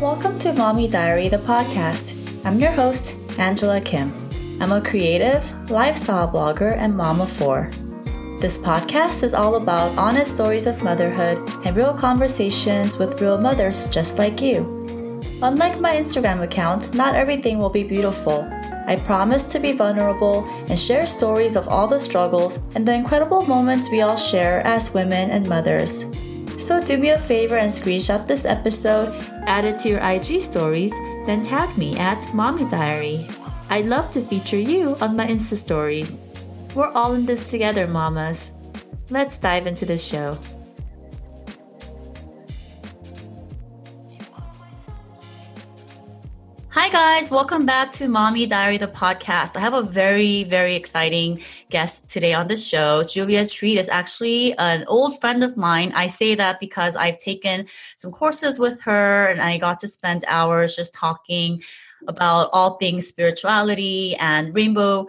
Welcome to Mommy Diary, the podcast. I'm your host, Angela Kim. I'm a creative, lifestyle blogger, and mom of four. This podcast is all about honest stories of motherhood and real conversations with real mothers just like you. Unlike my Instagram account, not everything will be beautiful. I promise to be vulnerable and share stories of all the struggles and the incredible moments we all share as women and mothers. So do me a favor and screenshot this episode, add it to your IG stories, then tag me at Mommy Diary. I'd love to feature you on my Insta stories. We're all in this together, mamas. Let's dive into the show. Hi, guys. Welcome back to Mommy Diary, the podcast. I have a very, very exciting guest today on the show. Julia Treat is actually an old friend of mine. I say that because I've taken some courses with her and I got to spend hours just talking about all things spirituality and rainbow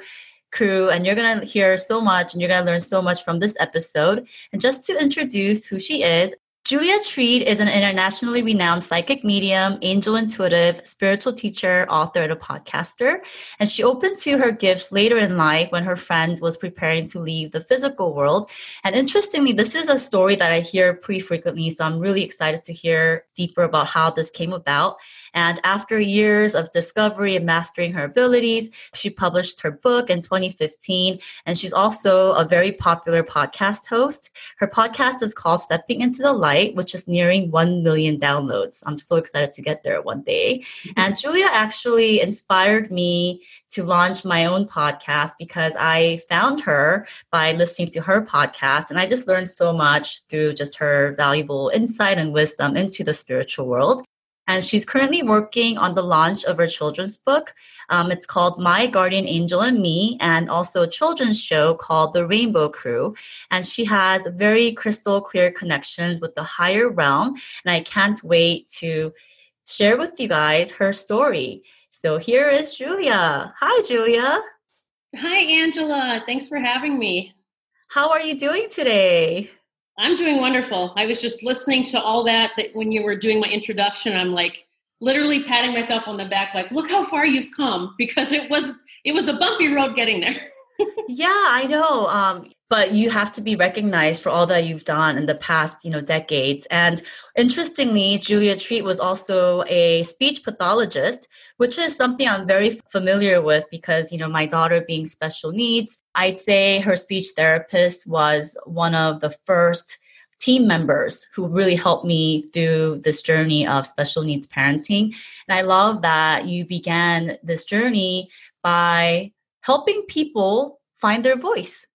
crew and you're going to hear so much and you're going to learn so much from this episode and just to introduce who she is Julia Treat is an internationally renowned psychic medium, angel intuitive, spiritual teacher, author, and a podcaster. And she opened to her gifts later in life when her friend was preparing to leave the physical world. And interestingly, this is a story that I hear pretty frequently. So I'm really excited to hear deeper about how this came about. And after years of discovery and mastering her abilities, she published her book in 2015. And she's also a very popular podcast host. Her podcast is called Stepping into the Light, which is nearing 1 million downloads. I'm so excited to get there one day. Mm-hmm. And Julia actually inspired me to launch my own podcast because I found her by listening to her podcast. And I just learned so much through just her valuable insight and wisdom into the spiritual world and she's currently working on the launch of her children's book. Um, it's called My Guardian Angel and Me, and also a children's show called The Rainbow Crew. And she has very crystal clear connections with the higher realm, and I can't wait to share with you guys her story. So here is Julia. Hi, Julia. Hi, Angela. Thanks for having me. How are you doing today? I'm doing wonderful. I was just listening to all that that when you were doing my introduction, I'm like literally patting myself on the back like look how far you've come because it was it was a bumpy road getting there. yeah, I know. Um, but you have to be recognized for all that you've done in the past, you know, decades. And interestingly, Julia Treat was also a speech pathologist, which is something I'm very familiar with because, you know, my daughter being special needs, I'd say her speech therapist was one of the first team members who really helped me through this journey of special needs parenting. And I love that you began this journey by helping people find their voice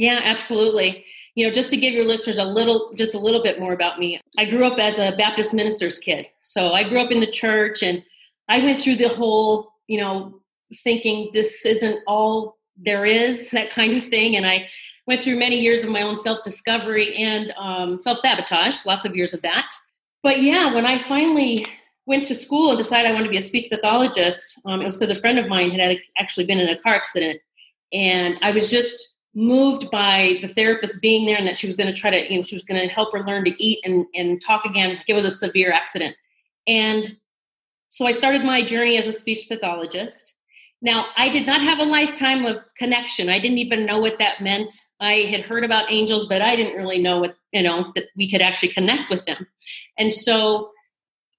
yeah, absolutely. You know, just to give your listeners a little, just a little bit more about me. I grew up as a Baptist minister's kid. So I grew up in the church and I went through the whole, you know, thinking this isn't all there is, that kind of thing. And I went through many years of my own self discovery and um, self sabotage, lots of years of that. But yeah, when I finally went to school and decided I wanted to be a speech pathologist, um, it was because a friend of mine had actually been in a car accident. And I was just moved by the therapist being there and that she was going to try to you know she was going to help her learn to eat and and talk again it was a severe accident. And so i started my journey as a speech pathologist. Now i did not have a lifetime of connection. I didn't even know what that meant. I had heard about angels but i didn't really know what you know that we could actually connect with them. And so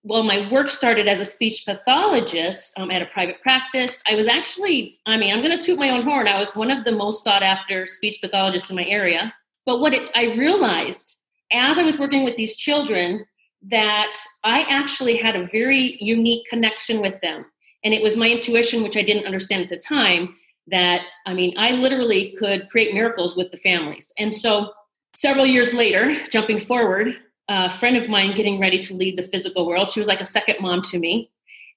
well, my work started as a speech pathologist um, at a private practice. I was actually, I mean, I'm going to toot my own horn. I was one of the most sought after speech pathologists in my area. But what it, I realized as I was working with these children that I actually had a very unique connection with them. And it was my intuition, which I didn't understand at the time, that I mean, I literally could create miracles with the families. And so several years later, jumping forward, a friend of mine getting ready to leave the physical world. She was like a second mom to me.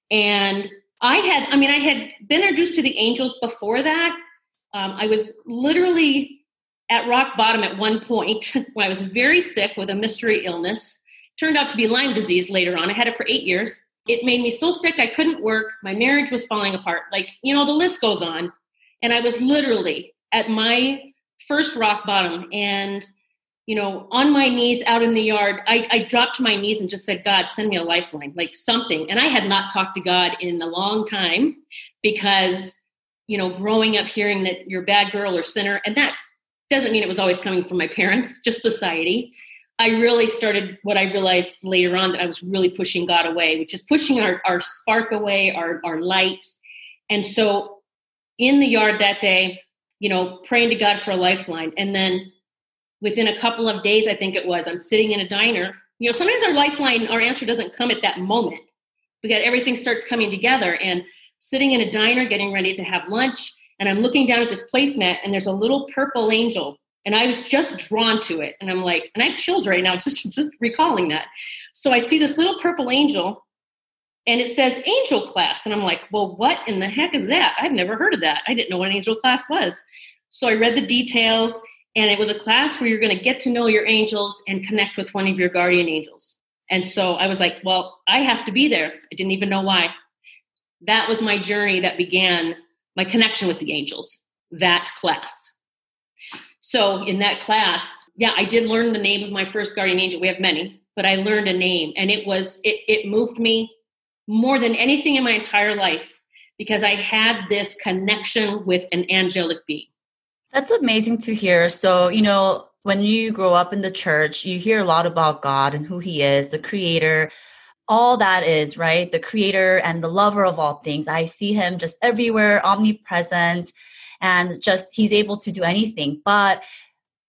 And I had, I mean, I had been introduced to the angels before that. Um, I was literally at rock bottom at one point when I was very sick with a mystery illness. Turned out to be Lyme disease later on. I had it for eight years. It made me so sick I couldn't work. My marriage was falling apart. Like, you know, the list goes on. And I was literally at my first rock bottom. And you know, on my knees out in the yard. I, I dropped my knees and just said, God, send me a lifeline, like something. And I had not talked to God in a long time because, you know, growing up hearing that you're a bad girl or sinner, and that doesn't mean it was always coming from my parents, just society. I really started what I realized later on that I was really pushing God away, which is pushing our, our spark away, our, our light. And so in the yard that day, you know, praying to God for a lifeline. And then within a couple of days, I think it was, I'm sitting in a diner. You know, sometimes our lifeline, our answer doesn't come at that moment because everything starts coming together. And sitting in a diner, getting ready to have lunch, and I'm looking down at this placemat, and there's a little purple angel and I was just drawn to it. And I'm like, and I have chills right now just just recalling that. So I see this little purple angel, and it says angel class, and I'm like, well, what in the heck is that? I've never heard of that. I didn't know what an angel class was. So I read the details, and it was a class where you're going to get to know your angels and connect with one of your guardian angels. And so I was like, well, I have to be there. I didn't even know why. That was my journey that began my connection with the angels, that class. So in that class, yeah, I did learn the name of my first guardian angel. We have many, but I learned a name and it was it it moved me more than anything in my entire life because I had this connection with an angelic being. That's amazing to hear. So, you know, when you grow up in the church, you hear a lot about God and who he is, the creator, all that is, right? The creator and the lover of all things. I see him just everywhere, omnipresent and just he's able to do anything. But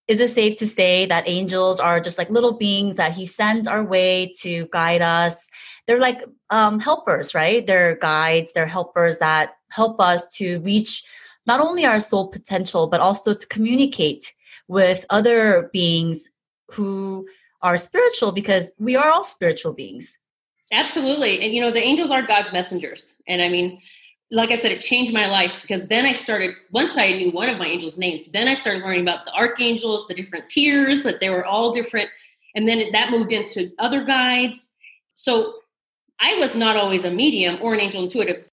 is it safe to say that angels are just like little beings that he sends our way to guide us? They're like um, helpers, right? They're guides, they're helpers that help us to reach not only our soul potential, but also to communicate with other beings who are spiritual because we are all spiritual beings. Absolutely. And you know, the angels are God's messengers. And I mean, like I said, it changed my life because then I started, once I knew one of my angels' names, then I started learning about the archangels, the different tiers, that they were all different. And then that moved into other guides. So I was not always a medium or an angel intuitive.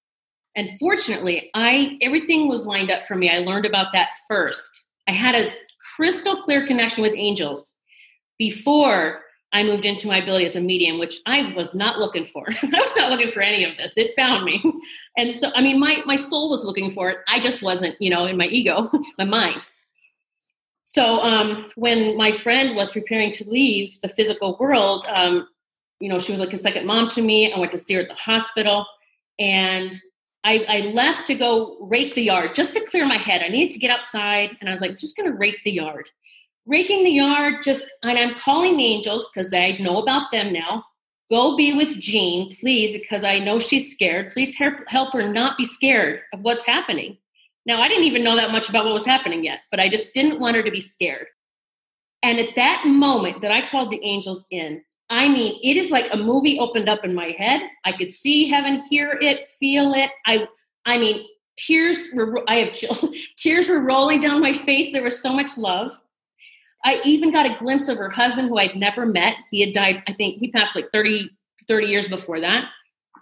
And fortunately, I everything was lined up for me. I learned about that first. I had a crystal clear connection with angels before I moved into my ability as a medium, which I was not looking for. I was not looking for any of this. It found me. And so, I mean, my, my soul was looking for it. I just wasn't, you know, in my ego, my mind. So um, when my friend was preparing to leave the physical world, um, you know, she was like a second mom to me. I went to see her at the hospital. And I, I left to go rake the yard just to clear my head. I needed to get outside. And I was like, just to rake the yard raking the yard just and i'm calling the angels because i know about them now go be with jean please because i know she's scared please help her not be scared of what's happening now i didn't even know that much about what was happening yet but i just didn't want her to be scared and at that moment that i called the angels in i mean it is like a movie opened up in my head i could see heaven hear it feel it i i mean tears were i have chills tears were rolling down my face there was so much love I even got a glimpse of her husband, who I'd never met. He had died, I think he passed like 30, 30 years before that.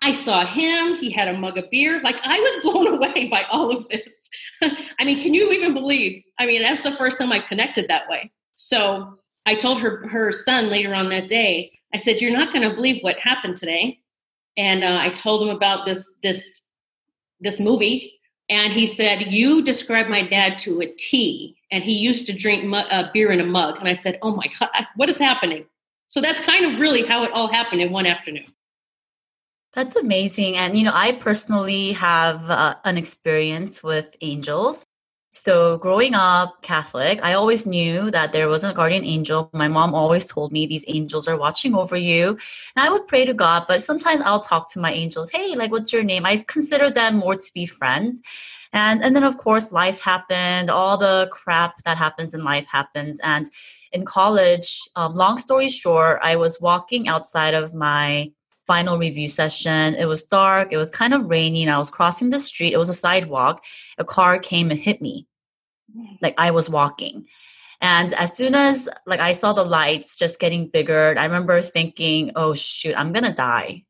I saw him. He had a mug of beer. Like I was blown away by all of this. I mean, can you even believe? I mean, that's the first time I connected that way. So I told her her son later on that day. I said, "You're not going to believe what happened today." And uh, I told him about this this this movie and he said, You described my dad to a T, and he used to drink mu- uh, beer in a mug. And I said, Oh my God, what is happening? So that's kind of really how it all happened in one afternoon. That's amazing. And, you know, I personally have uh, an experience with angels. So, growing up Catholic, I always knew that there was a guardian angel. My mom always told me these angels are watching over you. And I would pray to God, but sometimes I'll talk to my angels, hey, like, what's your name? I consider them more to be friends. And, and then, of course, life happened. All the crap that happens in life happens. And in college, um, long story short, I was walking outside of my final review session. It was dark, it was kind of rainy, and I was crossing the street. It was a sidewalk. A car came and hit me. Like I was walking. And as soon as like I saw the lights just getting bigger, I remember thinking, "Oh shoot, I'm going to die."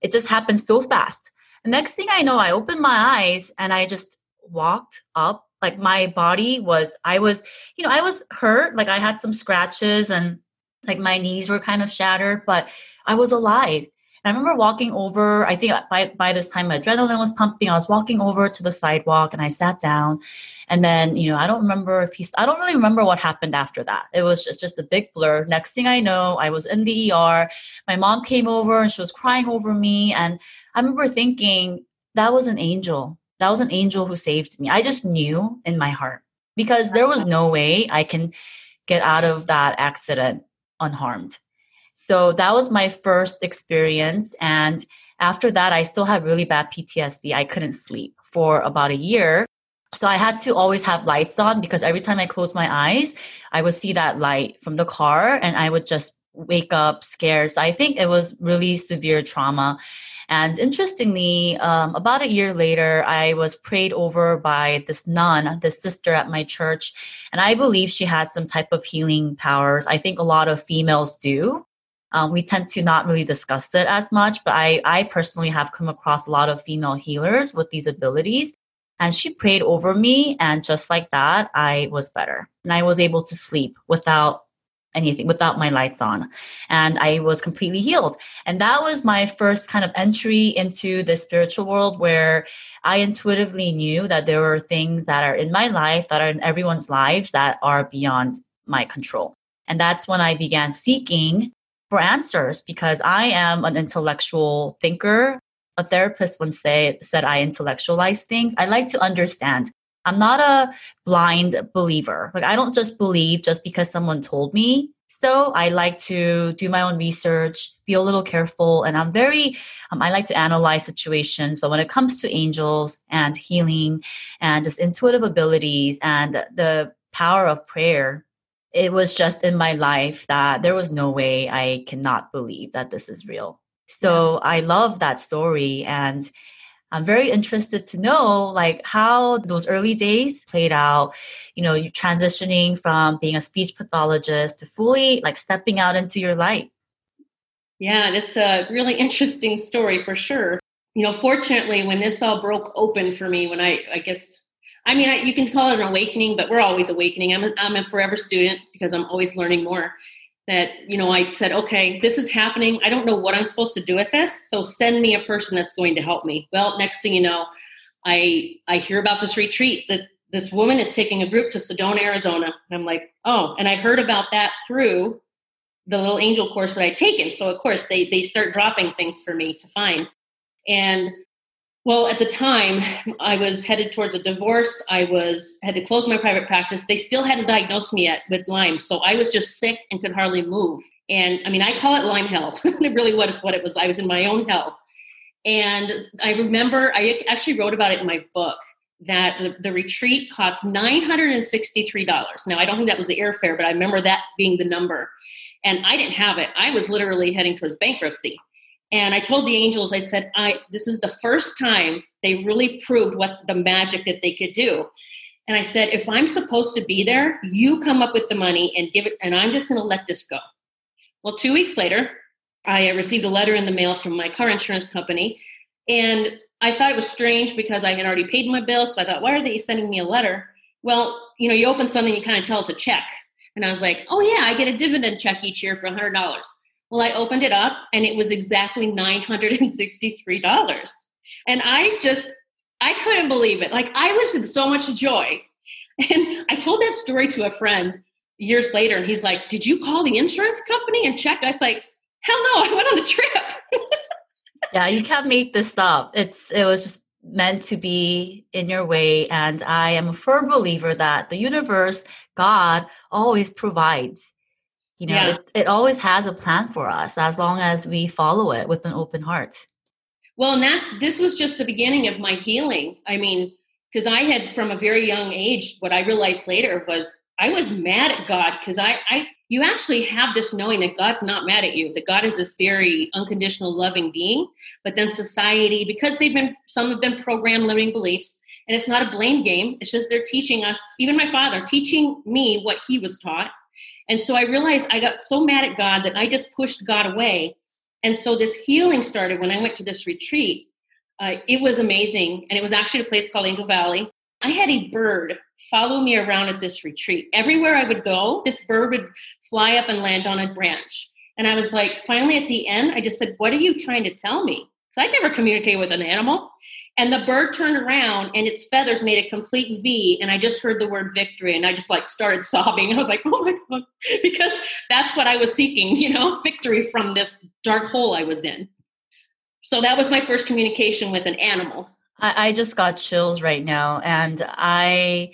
It just happened so fast. The next thing I know, I opened my eyes and I just walked up like my body was i was you know i was hurt like i had some scratches and like my knees were kind of shattered but i was alive I remember walking over, I think by, by this time my adrenaline was pumping. I was walking over to the sidewalk and I sat down. And then, you know, I don't remember if he's, I don't really remember what happened after that. It was just, just a big blur. Next thing I know, I was in the ER. My mom came over and she was crying over me. And I remember thinking, that was an angel. That was an angel who saved me. I just knew in my heart because there was no way I can get out of that accident unharmed. So that was my first experience. And after that, I still had really bad PTSD. I couldn't sleep for about a year. So I had to always have lights on because every time I closed my eyes, I would see that light from the car and I would just wake up scared. So I think it was really severe trauma. And interestingly, um, about a year later, I was prayed over by this nun, this sister at my church. And I believe she had some type of healing powers. I think a lot of females do. Um, we tend to not really discuss it as much, but I, I personally have come across a lot of female healers with these abilities. And she prayed over me, and just like that, I was better. And I was able to sleep without anything, without my lights on. And I was completely healed. And that was my first kind of entry into the spiritual world where I intuitively knew that there were things that are in my life, that are in everyone's lives, that are beyond my control. And that's when I began seeking for answers because I am an intellectual thinker. A therapist once say, said I intellectualize things. I like to understand. I'm not a blind believer. Like I don't just believe just because someone told me. So I like to do my own research, be a little careful, and I'm very, um, I like to analyze situations. But when it comes to angels and healing and just intuitive abilities and the power of prayer, it was just in my life that there was no way I cannot believe that this is real. So I love that story and I'm very interested to know like how those early days played out, you know, you transitioning from being a speech pathologist to fully like stepping out into your light. Yeah, it's a really interesting story for sure. You know, fortunately, when this all broke open for me, when I, I guess I mean, I, you can call it an awakening, but we're always awakening. I'm a, I'm a forever student because I'm always learning more. That, you know, I said, okay, this is happening. I don't know what I'm supposed to do with this. So send me a person that's going to help me. Well, next thing you know, I I hear about this retreat that this woman is taking a group to Sedona, Arizona. And I'm like, oh, and I heard about that through the little angel course that I'd taken. So of course they they start dropping things for me to find. And well, at the time, I was headed towards a divorce. I was had to close my private practice. They still hadn't diagnosed me yet with Lyme, so I was just sick and could hardly move. And I mean, I call it Lyme hell. it really was what it was. I was in my own hell. And I remember I actually wrote about it in my book that the, the retreat cost $963. Now, I don't think that was the airfare, but I remember that being the number. And I didn't have it. I was literally heading towards bankruptcy. And I told the angels, I said, I this is the first time they really proved what the magic that they could do. And I said, if I'm supposed to be there, you come up with the money and give it, and I'm just going to let this go. Well, two weeks later, I uh, received a letter in the mail from my car insurance company. And I thought it was strange because I had already paid my bill. So I thought, why are they sending me a letter? Well, you know, you open something, you kind of tell it's a check. And I was like, oh, yeah, I get a dividend check each year for $100. Well, I opened it up and it was exactly $963. And I just, I couldn't believe it. Like I was in so much joy. And I told that story to a friend years later, and he's like, Did you call the insurance company and check? I was like, Hell no, I went on the trip. yeah, you can't make this up. It's it was just meant to be in your way. And I am a firm believer that the universe, God, always provides you know yeah. it, it always has a plan for us as long as we follow it with an open heart. Well and that's this was just the beginning of my healing. I mean because i had from a very young age what i realized later was i was mad at god because I, I you actually have this knowing that god's not mad at you that god is this very unconditional loving being. But then society because they've been some have been programmed limiting beliefs and it's not a blame game. It's just they're teaching us even my father teaching me what he was taught and so I realized I got so mad at God that I just pushed God away. And so this healing started when I went to this retreat. Uh, it was amazing. And it was actually a place called Angel Valley. I had a bird follow me around at this retreat. Everywhere I would go, this bird would fly up and land on a branch. And I was like, finally at the end, I just said, What are you trying to tell me? Because I'd never communicated with an animal. And the bird turned around and its feathers made a complete V. And I just heard the word victory and I just like started sobbing. I was like, oh my God, because that's what I was seeking, you know, victory from this dark hole I was in. So that was my first communication with an animal. I, I just got chills right now. And I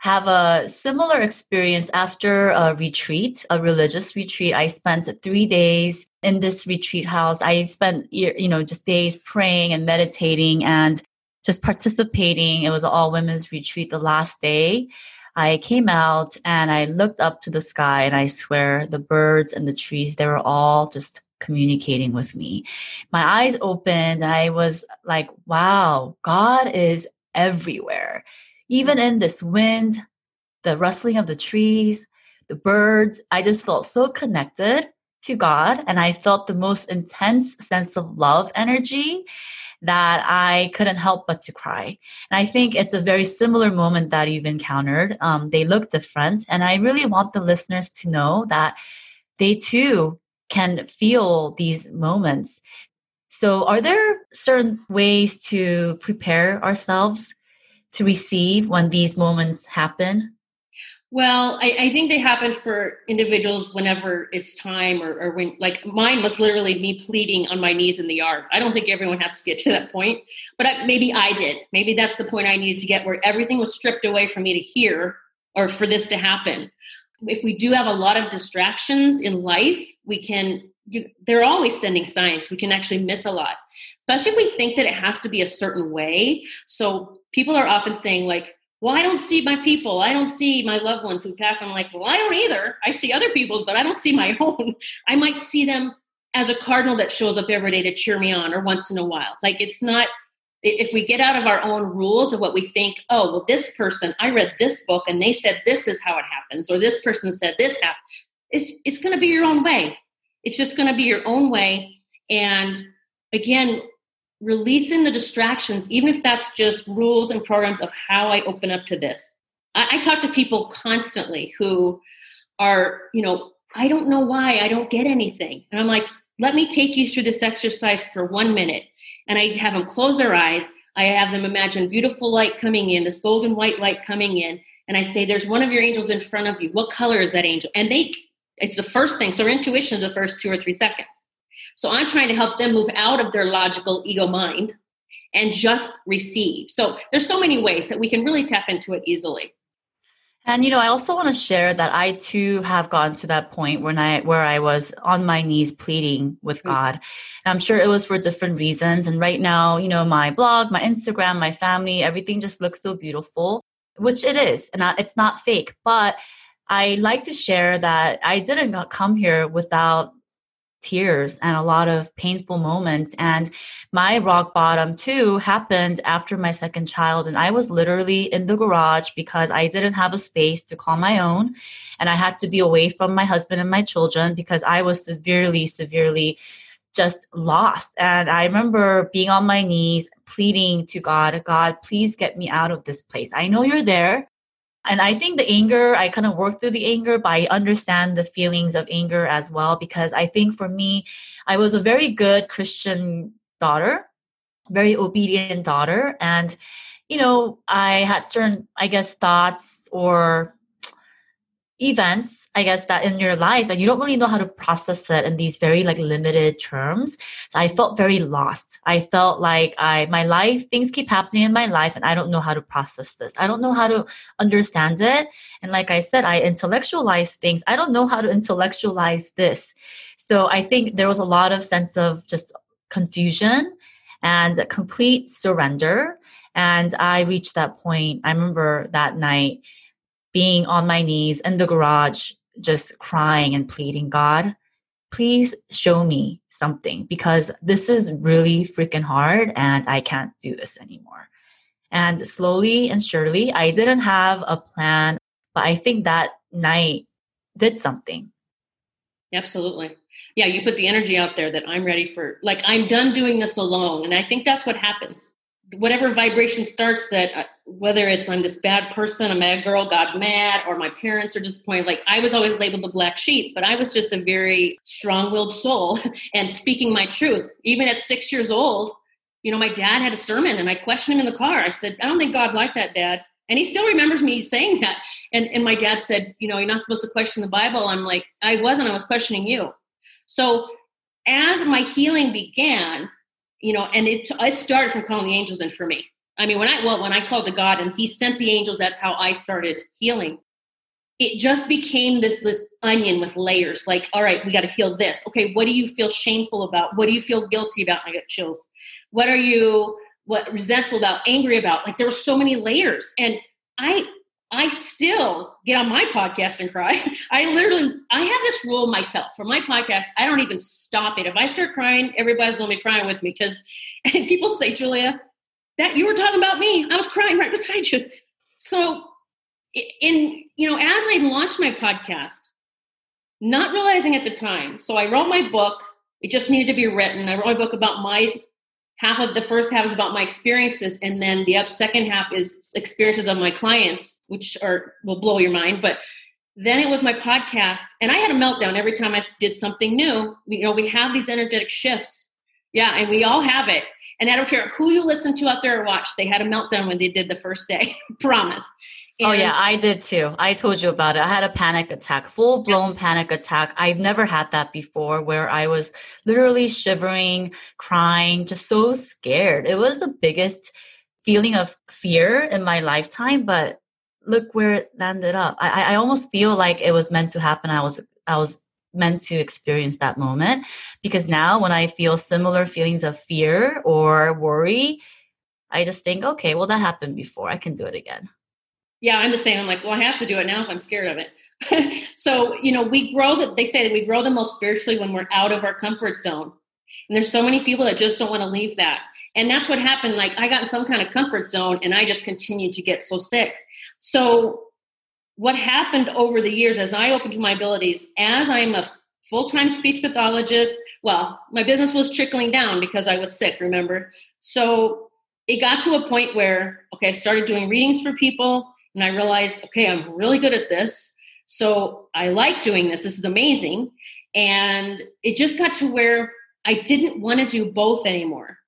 have a similar experience after a retreat, a religious retreat. I spent three days in this retreat house. I spent, you know, just days praying and meditating and just participating. It was all women's retreat the last day. I came out and I looked up to the sky and I swear the birds and the trees, they were all just communicating with me. My eyes opened and I was like, wow, God is everywhere even in this wind, the rustling of the trees, the birds, I just felt so connected to God and I felt the most intense sense of love energy that I couldn't help but to cry. And I think it's a very similar moment that you've encountered. Um, they look different. And I really want the listeners to know that they too can feel these moments. So, are there certain ways to prepare ourselves to receive when these moments happen? Well, I, I, think they happen for individuals whenever it's time, or, or, when, like mine was literally me pleading on my knees in the yard. I don't think everyone has to get to that point, but I, maybe I did. Maybe that's the point I needed to get where everything was stripped away for me to hear or for this to happen. If we do have a lot of distractions in life, we can, you, they're always sending signs. We can actually miss a lot especially if we think that it has to be a certain way. So people are often saying, like, well, I don't see my people. I don't see my loved ones who pass. I'm like, well, I don't either. I see other people's, but I don't see my own. I might see them as a cardinal that shows up every day to cheer me on or once in a while. Like it's not if we get out of our own rules of what we think, oh, well, this person, I read this book and they said this is how it happens, or this person said this happened. It's it's gonna be your own way. It's just gonna be your own way. And again, releasing the distractions, even if that's just rules and programs of how I open up to this. I, I talk to people constantly who are, you know, I don't know why I don't get anything. And I'm like, let me take you through this exercise for one minute. And I have them close their eyes. I have them imagine beautiful light coming in, this golden white light coming in. And I say, there's one of your angels in front of you. What color is that angel? And they, it's the first thing. So their intuition is the first two or three seconds. So I'm trying to help them move out of their logical ego mind and just receive. So there's so many ways that we can really tap into it easily. And you know, I also want to share that I too have gotten to that point when I where I was on my knees pleading with mm-hmm. God. And I'm sure it was for different reasons. And right now, you know, my blog, my Instagram, my family, everything just looks so beautiful, which it is, and it's not fake. But I like to share that I didn't come here without tears and a lot of painful moments. And my rock bottom too happened after my second child. And I was literally in the garage because I didn't have a space to call my own. And I had to be away from my husband and my children because I was severely, severely just lost. And I remember being on my knees, pleading to God, God, please get me out of this place. I know you're there. And I think the anger, I kind of work through the anger, but I understand the feelings of anger as well because I think for me, I was a very good Christian daughter, very obedient daughter. And, you know, I had certain, I guess, thoughts or events i guess that in your life and you don't really know how to process it in these very like limited terms. So i felt very lost. I felt like i my life things keep happening in my life and i don't know how to process this. I don't know how to understand it. And like i said i intellectualize things. I don't know how to intellectualize this. So i think there was a lot of sense of just confusion and complete surrender. And i reached that point i remember that night being on my knees in the garage, just crying and pleading, God, please show me something because this is really freaking hard and I can't do this anymore. And slowly and surely, I didn't have a plan, but I think that night did something. Absolutely. Yeah, you put the energy out there that I'm ready for, like, I'm done doing this alone. And I think that's what happens whatever vibration starts that uh, whether it's i'm this bad person a mad girl god's mad or my parents are disappointed like i was always labeled the black sheep but i was just a very strong-willed soul and speaking my truth. Even at six years old you know my dad had a sermon and i questioned him in the car. I said i don't think god's like that dad. And he still remembers me saying that. And, and my dad said you know you're not supposed to question the bible. I'm like i wasn't i was questioning you. So as my healing began you know, and it it started from calling the angels in for me. I mean, when I well, when I called to God and He sent the angels, that's how I started healing. It just became this this onion with layers. Like, all right, we got to heal this. Okay, what do you feel shameful about? What do you feel guilty about? I get chills. What are you what resentful about? Angry about? Like, there were so many layers, and I I still get on my podcast and cry. I literally, I have this rule myself for my podcast. I don't even stop it. If I start crying, everybody's going to be crying with me because people say, Julia, that you were talking about me. I was crying right beside you. So, in you know, as I launched my podcast, not realizing at the time, so I wrote my book. It just needed to be written. I wrote a book about my half of the first half is about my experiences and then the up second half is experiences of my clients which are will blow your mind but then it was my podcast and i had a meltdown every time i did something new. You know we have these energetic shifts. Yeah and we all have it. And i don't care who you listen to out there or watch they had a meltdown when they did the first day promise and oh yeah, I did too. I told you about it. I had a panic attack, full blown panic attack. I've never had that before where I was literally shivering, crying, just so scared. It was the biggest feeling of fear in my lifetime, but look where it landed up. I, I almost feel like it was meant to happen. I was I was meant to experience that moment because now when I feel similar feelings of fear or worry, I just think, okay, well that happened before. I can do it again. Yeah, I'm the same. I'm like, well, I have to do it now if I'm scared of it. so, you know, we grow that they say that we grow the most spiritually when we're out of our comfort zone. And there's so many people that just don't want to leave that. And that's what happened. Like I got in some kind of comfort zone and I just continued to get so sick. So what happened over the years as I opened to my abilities, as I'm a full-time speech pathologist, well, my business was trickling down because I was sick, remember? So it got to a point where, okay, I started doing readings for people and I realized, okay, I'm really good at this. So I like doing this. This is amazing. And it just got to where I didn't want to do both anymore.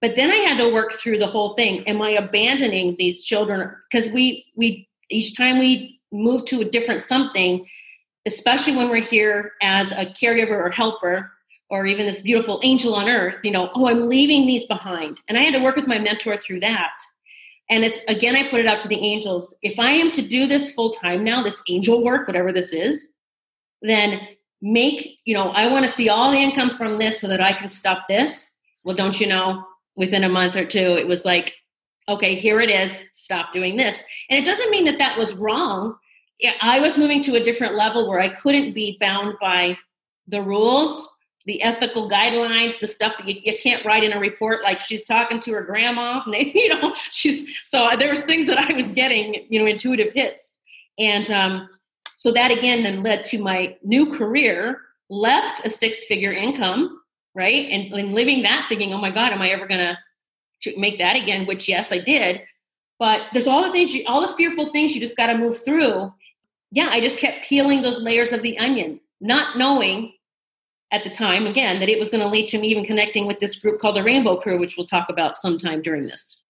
But then I had to work through the whole thing. Am I abandoning these children? Because we we each time we move to a different something, especially when we're here as a caregiver or helper, or even this beautiful angel on earth, you know, oh, I'm leaving these behind. And I had to work with my mentor through that. And it's again, I put it out to the angels. If I am to do this full time now, this angel work, whatever this is, then make, you know, I want to see all the income from this so that I can stop this. Well, don't you know, within a month or two, it was like, okay, here it is, stop doing this. And it doesn't mean that that was wrong. I was moving to a different level where I couldn't be bound by the rules the ethical guidelines, the stuff that you, you, can't write in a report, like she's talking to her grandma. And you know, she's so there was things that I was getting, you know, intuitive hits, and um, so that again then led to my new career. Left a six-figure income, right, and, and living that, thinking, oh my God, am I ever gonna make that again? Which yes, I did. But there's all the things, you, all the fearful things you just got to move through. Yeah, I just kept peeling those layers of the onion, not knowing at the time, again, that it was going to lead to me even connecting with this group called the Rainbow Crew, which we'll talk about sometime during this.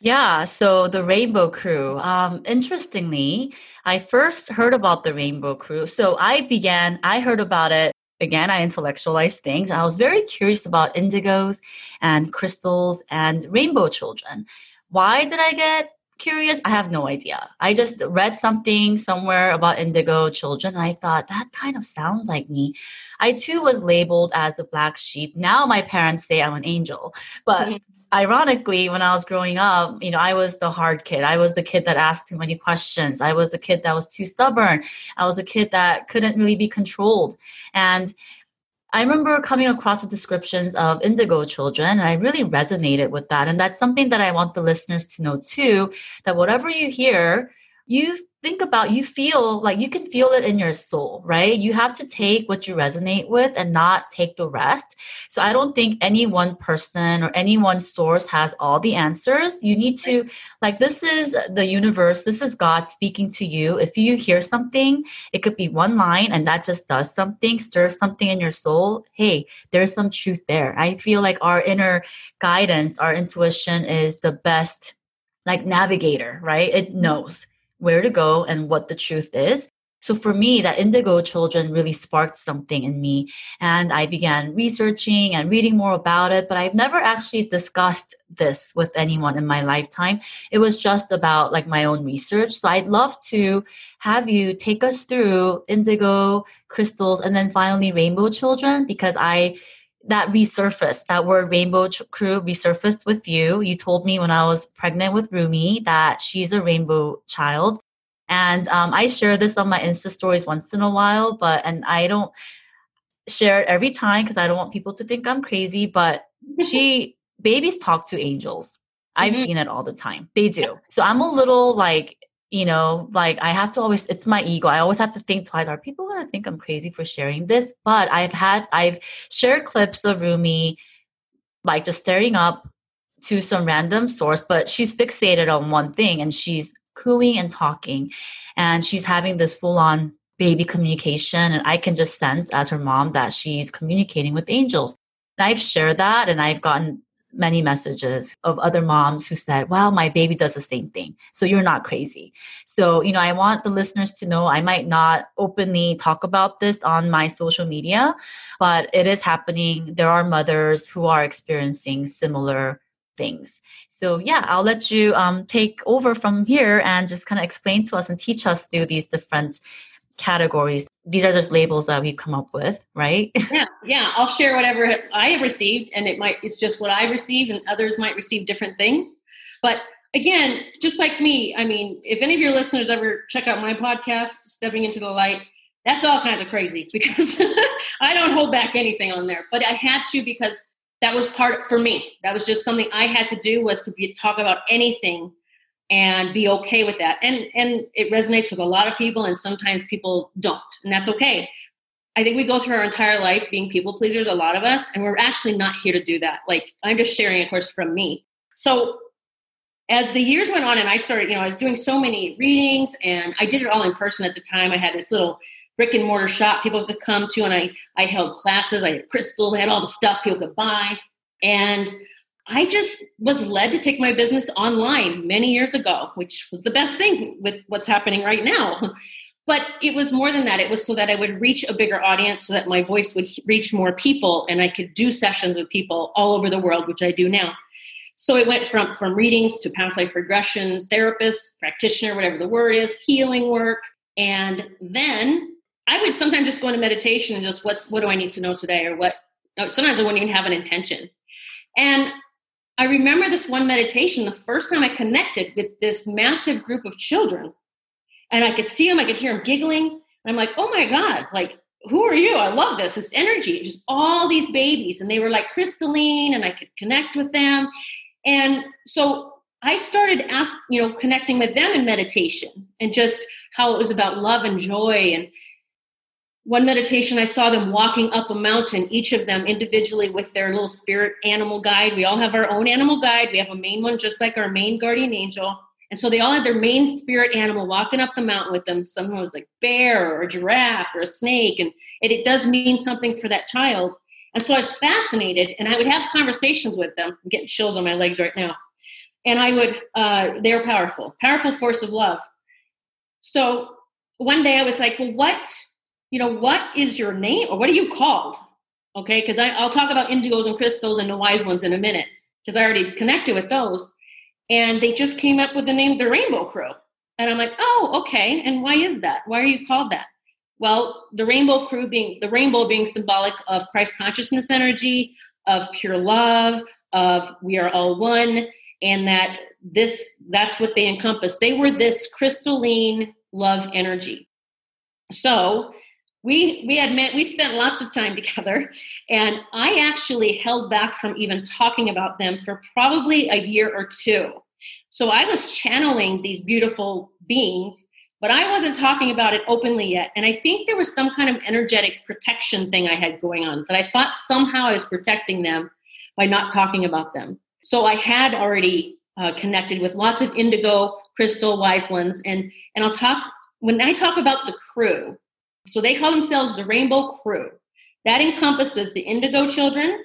Yeah, so the Rainbow Crew. Um, interestingly, I first heard about the Rainbow Crew. So I began, I heard about it. Again, I intellectualized things. I was very curious about indigos and crystals and rainbow children. Why did I get curious? I have no idea. I just read something somewhere about indigo children. And I thought that kind of sounds like me. I too was labeled as the black sheep. Now my parents say I'm an angel. But mm-hmm. ironically, when I was growing up, you know, I was the hard kid. I was the kid that asked too many questions. I was the kid that was too stubborn. I was a kid that couldn't really be controlled. And I remember coming across the descriptions of indigo children, and I really resonated with that. And that's something that I want the listeners to know too that whatever you hear, you think about you feel like you can feel it in your soul right? You have to take what you resonate with and not take the rest. So i don't think any one person or any one source has all the answers. You need to like this is the universe. This is god speaking to you. If you hear something it could be one line and that just does something stirs something in your soul. Hey there's some truth there. I feel like our inner guidance our intuition is the best like navigator right? It mm-hmm. knows where to go and what the truth is. So for me, that Indigo Children really sparked something in me. And I began researching and reading more about it, but I've never actually discussed this with anyone in my lifetime. It was just about like my own research. So I'd love to have you take us through Indigo, crystals, and then finally Rainbow Children because I that resurfaced that word rainbow crew resurfaced with you. You told me when i was pregnant with rumi that she's a rainbow child. And um, i share this on my insta stories once in a while but and i don't share it every time because i don't want people to think i'm crazy but she babies talk to angels. I've mm-hmm. seen it all the time. They do. So i'm a little like you know, like I have to always, it's my ego. I always have to think twice. Are people going to think I'm crazy for sharing this? But I've had, I've shared clips of Rumi, like just staring up to some random source, but she's fixated on one thing and she's cooing and talking and she's having this full on baby communication. And I can just sense as her mom that she's communicating with angels. And I've shared that and I've gotten many messages of other moms who said, Wow, my baby does the same thing. So you're not crazy. So, you know, I want the listeners to know I might not openly talk about this on my social media, but it is happening. There are mothers who are experiencing similar things. So, yeah, I'll let you um, take over from here and just kind of explain to us and teach us through these different categories. These are just labels that we come up with, right? yeah, yeah. I'll share whatever I have received, and it might it's just what I received, and others might receive different things. But again, just like me, I mean, if any of your listeners ever check out my podcast, Stepping into the Light, that's all kinds of crazy because I don't hold back anything on there. But I had to because that was part for me. That was just something I had to do was to be, talk about anything and be okay with that. And and it resonates with a lot of people and sometimes people don't. And that's okay. I think we go through our entire life being people pleasers, a lot of us, and we're actually not here to do that. Like I'm just sharing, of course, from me. So as the years went on and I started, you know, I was doing so many readings and I did it all in person at the time. I had this little brick and mortar shop people could come to and I I held classes, I had crystals, I had all the stuff people could buy. And I just was led to take my business online many years ago, which was the best thing with what's happening right now. But it was more than that. It was so that I would reach a bigger audience, so that my voice would reach more people, and I could do sessions with people all over the world, which I do now. So it went from from readings to past life regression therapist, practitioner, whatever the word is, healing work, and then I would sometimes just go into meditation and just what's what do I need to know today, or what. Sometimes I wouldn't even have an intention. And I remember this one meditation, the first time I connected with this massive group of children. And I could see them, I could hear them giggling. And I'm like, oh my God, like, who are you? I love this, this energy. Just all these babies. And they were like crystalline, and I could connect with them. And so I started ask, you know, connecting with them in meditation and just how it was about love and joy and one meditation, I saw them walking up a mountain, each of them individually with their little spirit animal guide. We all have our own animal guide. We have a main one, just like our main guardian angel. And so they all had their main spirit animal walking up the mountain with them. Someone was like bear or a giraffe or a snake. And it, it does mean something for that child. And so I was fascinated and I would have conversations with them. I'm getting chills on my legs right now. And I would, uh, they're powerful, powerful force of love. So one day I was like, well, what you know, what is your name or what are you called? Okay, because I'll talk about indigos and crystals and the wise ones in a minute because I already connected with those. And they just came up with the name the Rainbow Crew. And I'm like, oh, okay. And why is that? Why are you called that? Well, the Rainbow Crew being the rainbow being symbolic of Christ consciousness energy, of pure love, of we are all one, and that this that's what they encompass. They were this crystalline love energy. So we we had met we spent lots of time together and i actually held back from even talking about them for probably a year or two so i was channeling these beautiful beings but I wasn't talking about it openly yet. And I think there was some kind of energetic protection thing I had going on that I thought somehow I was protecting them by not talking about them. So I had already uh, connected with lots of indigo, crystal, wise ones. And, and I'll talk, when I talk about the crew, so they call themselves the Rainbow Crew. That encompasses the indigo children.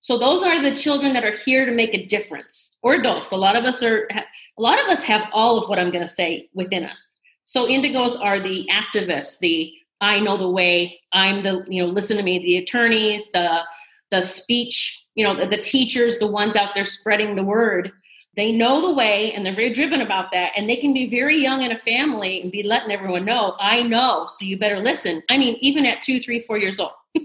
So those are the children that are here to make a difference, or adults. A lot of us are, a lot of us have all of what I'm going to say within us. So indigos are the activists, the I know the way, I'm the, you know, listen to me, the attorneys, the the speech, you know, the, the teachers, the ones out there spreading the word. They know the way and they're very driven about that. And they can be very young in a family and be letting everyone know, I know, so you better listen. I mean, even at two, three, four years old.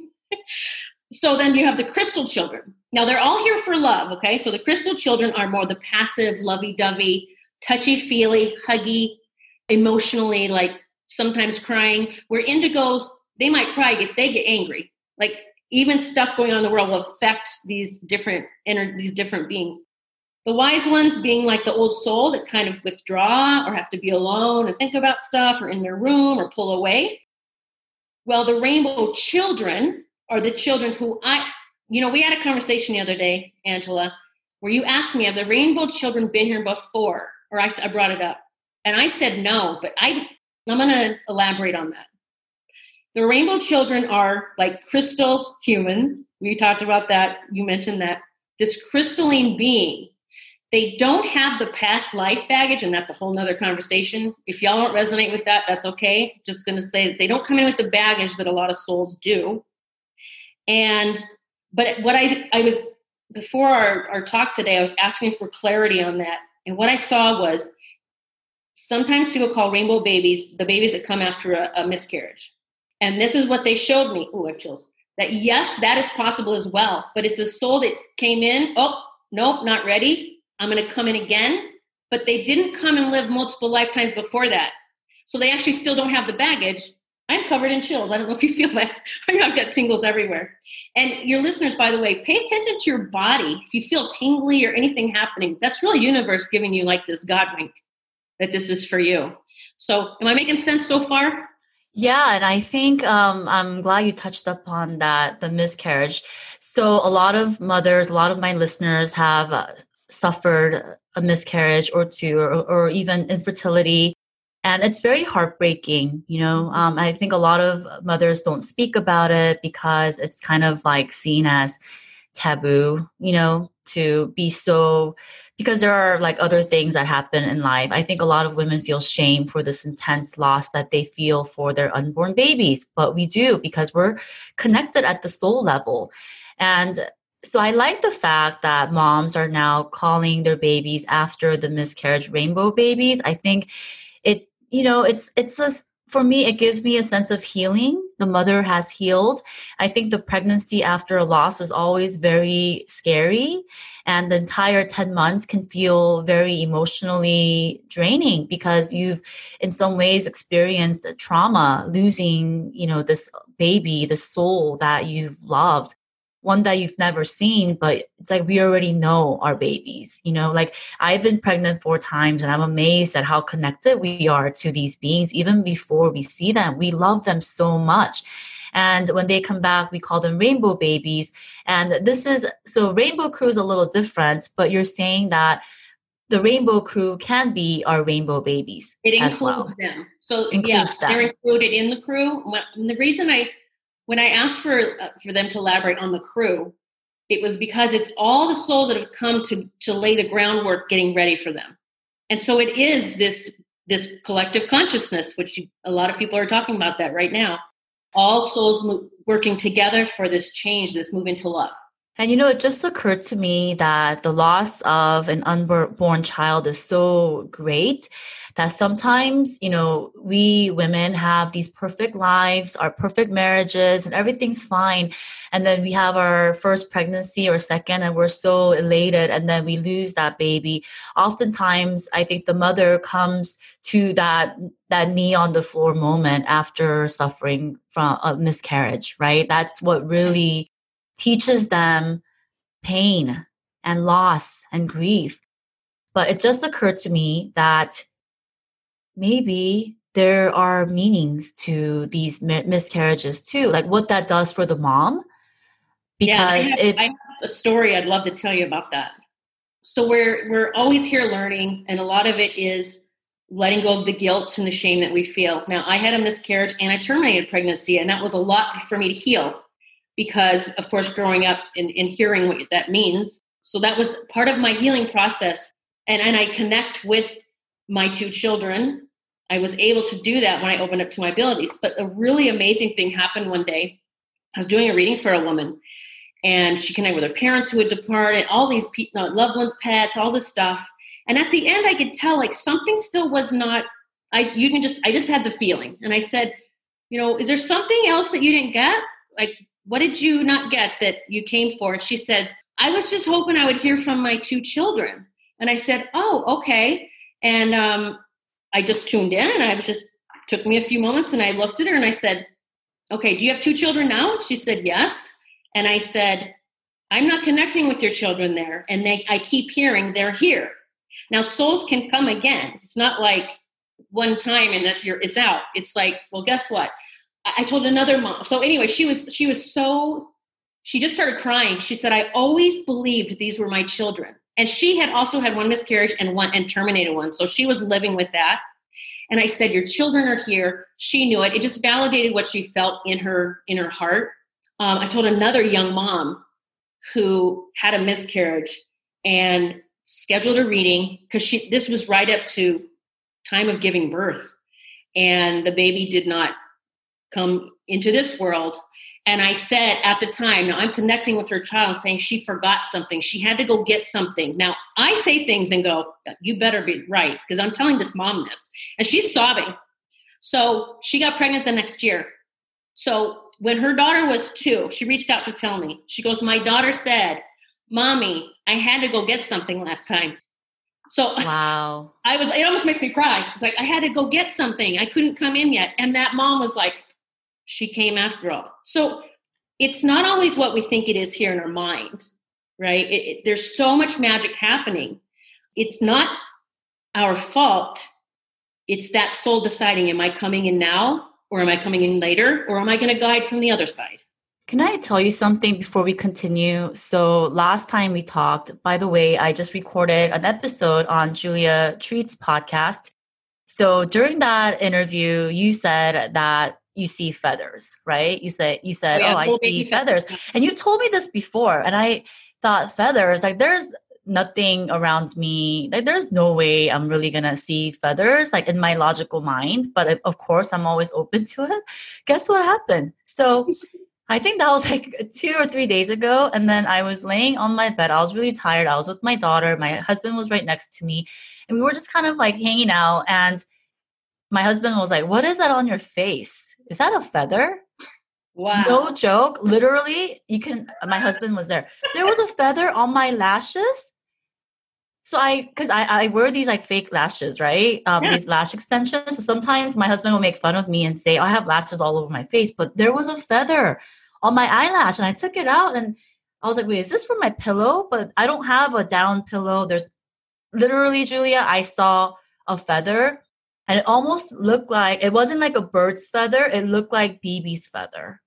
so then you have the crystal children. Now they're all here for love, okay? So the crystal children are more the passive, lovey dovey, touchy feely, huggy, emotionally like sometimes crying where indigos they might cry if they get angry like even stuff going on in the world will affect these different inner these different beings the wise ones being like the old soul that kind of withdraw or have to be alone and think about stuff or in their room or pull away well the rainbow children are the children who i you know we had a conversation the other day angela where you asked me have the rainbow children been here before or I, I brought it up and I said no, but I I'm going to elaborate on that. The rainbow children are like crystal human. We talked about that. You mentioned that. This crystalline being. They don't have the past life baggage, and that's a whole nother conversation. If y'all don't resonate with that, that's okay. Just gonna say that they don't come in with the baggage that a lot of souls do. And but what I I was before our, our talk today, I was asking for clarity on that. And what I saw was sometimes people call rainbow babies the babies that come after a, a miscarriage. And this is what they showed me. Oh, I chills. That yes, that is possible as well. But it's a soul that came in. Oh, nope, not ready. I'm going to come in again. But they didn't come and live multiple lifetimes before that. So they actually still don't have the baggage. I'm covered in chills. I don't know if you feel that. I've got tingles everywhere. And your listeners, by the way, pay attention to your body. If you feel tingly or anything happening, that's really universe giving you like this God wink that this is for you. So, am I making sense so far? Yeah, and I think um, I'm glad you touched upon that the miscarriage. So, a lot of mothers, a lot of my listeners have uh, suffered a miscarriage or two, or, or, even infertility. And it's very heartbreaking. You know, mm-hmm. um, I think a lot of mothers don't speak about it because it's kind of like seen as taboo, you know, to be so because there are like other things that happen in life. I think a lot of women feel shame for this intense loss that they feel for their unborn babies, but we do because we're connected at the soul level. And so I like the fact that moms are now calling their babies after the miscarriage rainbow babies. I think it you know it's it's a for me, it gives me a sense of healing. The mother has healed. I think the pregnancy after a loss is always very scary. And the entire 10 months can feel very emotionally draining because you've, in some ways, experienced trauma, losing, you know, this baby, the soul that you've loved one that you've never seen, but it's like we already know our babies. You know, like I've been pregnant four times and I'm amazed at how connected we are to these beings even before we see them. We love them so much. And when they come back, we call them rainbow babies. And this is so rainbow crew is a little different, but you're saying that the rainbow crew can be our rainbow babies. It includes well. them. So includes yeah, them. they're included in the crew. And The reason I when I asked for uh, for them to elaborate on the crew, it was because it's all the souls that have come to to lay the groundwork, getting ready for them, and so it is this this collective consciousness, which you, a lot of people are talking about that right now. All souls mo- working together for this change, this move into love. And you know, it just occurred to me that the loss of an unborn child is so great that sometimes, you know, we women have these perfect lives, our perfect marriages, and everything's fine. And then we have our first pregnancy or second, and we're so elated, and then we lose that baby. Oftentimes, I think the mother comes to that that knee on the floor moment after suffering from a miscarriage, right? That's what really teaches them pain and loss and grief. But it just occurred to me that maybe there are meanings to these miscarriages too, like what that does for the mom. Because yeah, I have, it, I have a story I'd love to tell you about that. So we're we're always here learning, and a lot of it is letting go of the guilt and the shame that we feel. Now, I had a miscarriage and I terminated pregnancy, and that was a lot for me to heal because, of course, growing up and, and hearing what that means. So that was part of my healing process. And, and I connect with my two children. I was able to do that when I opened up to my abilities. But a really amazing thing happened one day. I was doing a reading for a woman, and she connected with her parents who had departed, all these people, uh, loved ones, pets, all this stuff. And at the end, I could tell like something still was not. I you can just I just had the feeling, and I said, you know, is there something else that you didn't get? Like, what did you not get that you came for? She said, I was just hoping I would hear from my two children. And I said, oh, okay. And um, I just tuned in, and I was just took me a few moments, and I looked at her and I said, okay, do you have two children now? She said yes. And I said, I'm not connecting with your children there. And they, I keep hearing they're here. Now, souls can come again. It's not like one time and that's your it's out. It's like, well, guess what? I, told another mom. So anyway, she was she was so she just started crying. She said, I always believed these were my children. And she had also had one miscarriage and one and terminated one. So she was living with that. And I said, Your children are here. She knew it. It just validated what she felt in her in her heart. Um, I told another young mom who had a miscarriage and scheduled a reading because she this was right up to time of giving birth and the baby did not come into this world and i said at the time now i'm connecting with her child saying she forgot something she had to go get something now i say things and go you better be right because i'm telling this mom this and she's sobbing so she got pregnant the next year so when her daughter was two she reached out to tell me she goes my daughter said mommy, I had to go get something last time. So wow, I was, it almost makes me cry. She's like, I had to go get something. I couldn't come in yet. And that mom was like, she came after all. So it's not always what we think it is here in our mind, right? It, it, there's so much magic happening. It's not our fault. It's that soul deciding, am I coming in now or am I coming in later or am I going to guide from the other side? Can I tell you something before we continue? So, last time we talked, by the way, I just recorded an episode on Julia Treat's podcast. So, during that interview, you said that you see feathers, right? You said you said, "Oh, yeah, oh I see feathers. feathers." And you've told me this before, and I thought feathers like there's nothing around me like there's no way i'm really gonna see feathers like in my logical mind but of course i'm always open to it guess what happened so I think that was like two or three days ago. And then I was laying on my bed. I was really tired. I was with my daughter. My husband was right next to me. And we were just kind of like hanging out. And my husband was like, What is that on your face? Is that a feather? Wow. No joke. Literally, you can, my husband was there. There was a feather on my lashes. So I, because I, I wear these like fake lashes, right? Um, yeah. These lash extensions. So sometimes my husband will make fun of me and say, oh, I have lashes all over my face, but there was a feather on my eyelash and I took it out and I was like, wait, is this for my pillow? But I don't have a down pillow. There's literally, Julia, I saw a feather and it almost looked like it wasn't like a bird's feather, it looked like BB's feather.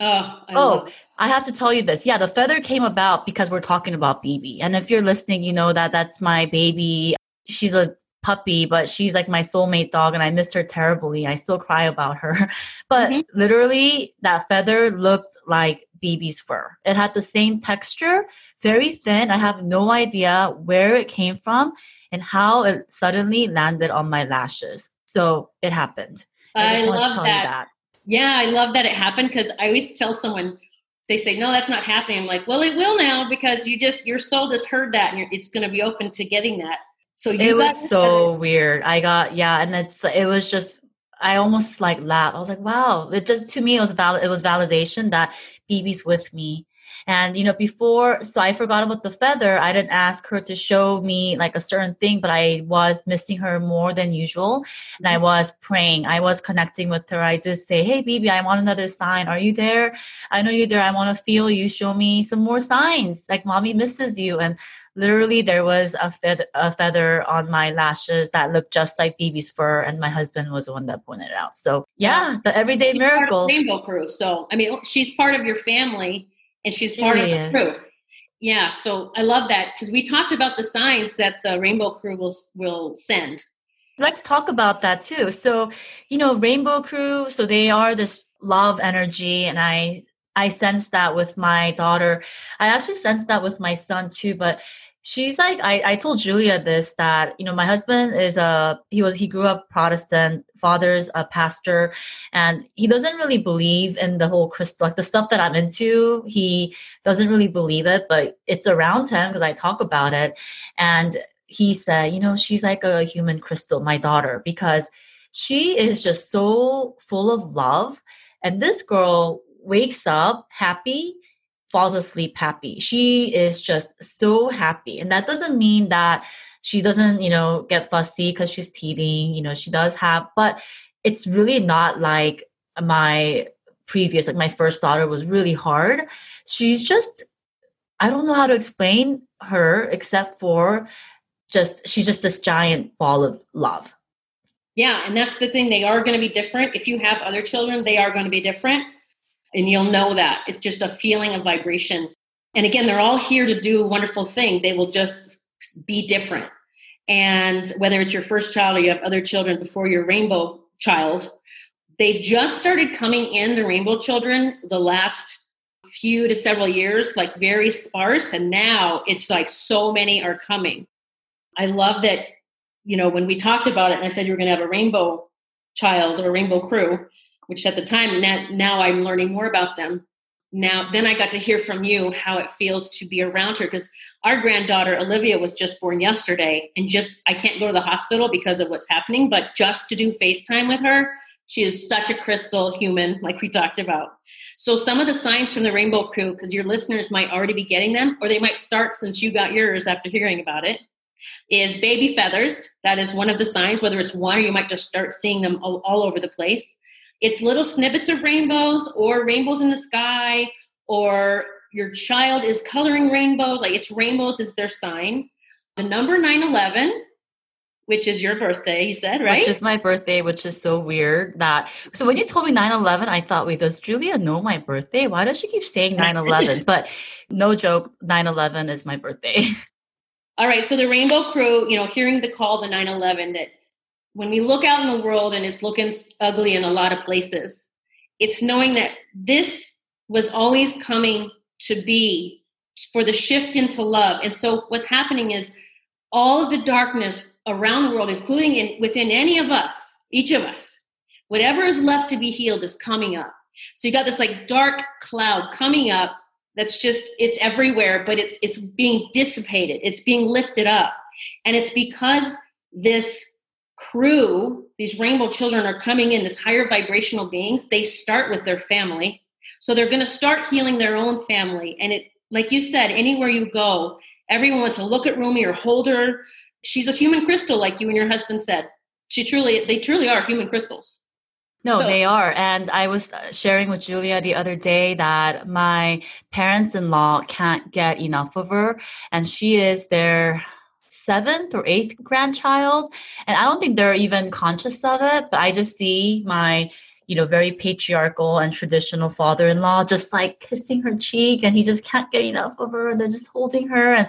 Oh, I oh, I have to tell you this. Yeah, the feather came about because we're talking about BB. And if you're listening, you know that that's my baby. She's a puppy, but she's like my soulmate dog and I missed her terribly. I still cry about her. But mm-hmm. literally, that feather looked like BB's fur. It had the same texture, very thin. I have no idea where it came from and how it suddenly landed on my lashes. So it happened. I, I love that. that. Yeah, I love that it happened because I always tell someone, they say, no, that's not happening. I'm like, well, it will now because you just, your soul just heard that and it's going to be open to getting that. So it was so weird. I got yeah, and it's it was just I almost like laughed. I was like, wow. It just to me it was val it was validation that BB's with me. And, you know, before, so I forgot about the feather. I didn't ask her to show me like a certain thing, but I was missing her more than usual. And I mm-hmm. was praying. I was connecting with her. I did say, Hey, baby, I want another sign. Are you there? I know you're there. I want to feel you. Show me some more signs. Like mommy misses you. And literally there was a, feather, a feather on my lashes that looked just like baby's fur, and my husband was the one that pointed it out. So yeah, the everyday she's miracles. Rainbow crew. So I mean, she's part of your family, and she's part really of the crew. Yeah, so I love that because we talked about the signs that the Rainbow Crew will will send. Let's talk about that too. So, you know, Rainbow Crew, so they are this love energy, and I I sense that with my daughter. I actually sense that with my son too, but she's like I, I told julia this that you know my husband is a he was he grew up protestant father's a pastor and he doesn't really believe in the whole crystal like the stuff that i'm into he doesn't really believe it but it's around him because i talk about it and he said you know she's like a human crystal my daughter because she is just so full of love and this girl wakes up happy falls asleep happy. She is just so happy. And that doesn't mean that she doesn't, you know, get fussy because she's teething. You know, she does have, but it's really not like my previous, like my first daughter was really hard. She's just, I don't know how to explain her except for just, she's just this giant ball of love. Yeah. And that's the thing. They are going to be different. If you have other children, they are going to be different and you'll know that. It's just a feeling of vibration. And again they're all here to do a wonderful thing. They will just be different. And whether it's your first child or you have other children before your rainbow child they've just started coming in the rainbow children the last few to several years like very sparse. And now it's like so many are coming. I love that you know when we talked about it and i said you were going to have a rainbow child or rainbow crew which at the time now, now i'm learning more about them. Now then i got to hear from you how it feels to be around her because our granddaughter olivia was just born yesterday and just i can't go to the hospital because of what's happening but just to do facetime with her she is such a crystal human like we talked about. So some of the signs from the rainbow crew because your listeners might already be getting them or they might start since you got yours after hearing about it is baby feathers. That is one of the signs whether it's one or you might just start seeing them all, all over the place it's little snippets of rainbows or rainbows in the sky or your child is coloring rainbows like it's rainbows is their sign. The number 911 which is your birthday you said right? which is my birthday which is so weird that so when you told me 911 i thought wait does julia know my birthday? Why does she keep saying 911 but no joke 911 is my birthday. All right so the rainbow crew you know hearing the call the 911 that when we look out in the world and it's looking ugly in a lot of places, it's knowing that this was always coming to be for the shift into love. And so what's happening is all of the darkness around the world, including in, within any of us, each of us, whatever is left to be healed is coming up. So you got this like dark cloud coming up that's just it's everywhere, but it's it's being dissipated, it's being lifted up. And it's because this crew, these rainbow children are coming in as higher vibrational beings. They start with their family. So they're going to start healing their own family. And it, like you said, anywhere you go, everyone wants to look at Rumi or hold her. She's a human crystal, like you and your husband said. She truly, they truly are human crystals. No, so, they are. And I was uh, sharing with Julia the other day that my parents in law can't get enough of her. And she is their seventh or eighth grandchild. And I don't think they're even conscious of it, but I just see my you know, very patriarchal and traditional father in law, just like kissing her cheek, and he just can't get enough of her, and they're just holding her. And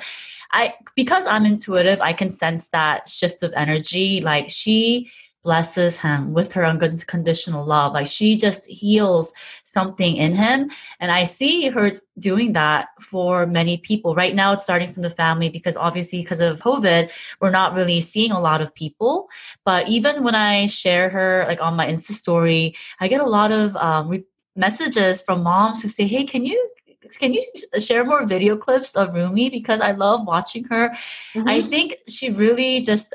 I, because I'm intuitive, I can sense that shift of energy. Like she blesses him with her unconditional love. Like she just heals something in him. And I see her doing that for many people. Right now, it's starting from the family because obviously, because of COVID, we're not really seeing a lot of people. But even when I share her, like on my Insta story, I get a lot of um, re- messages from moms who say, Hey, can you can you share more video clips of Rumi because I love watching her. Mm-hmm. I think she really just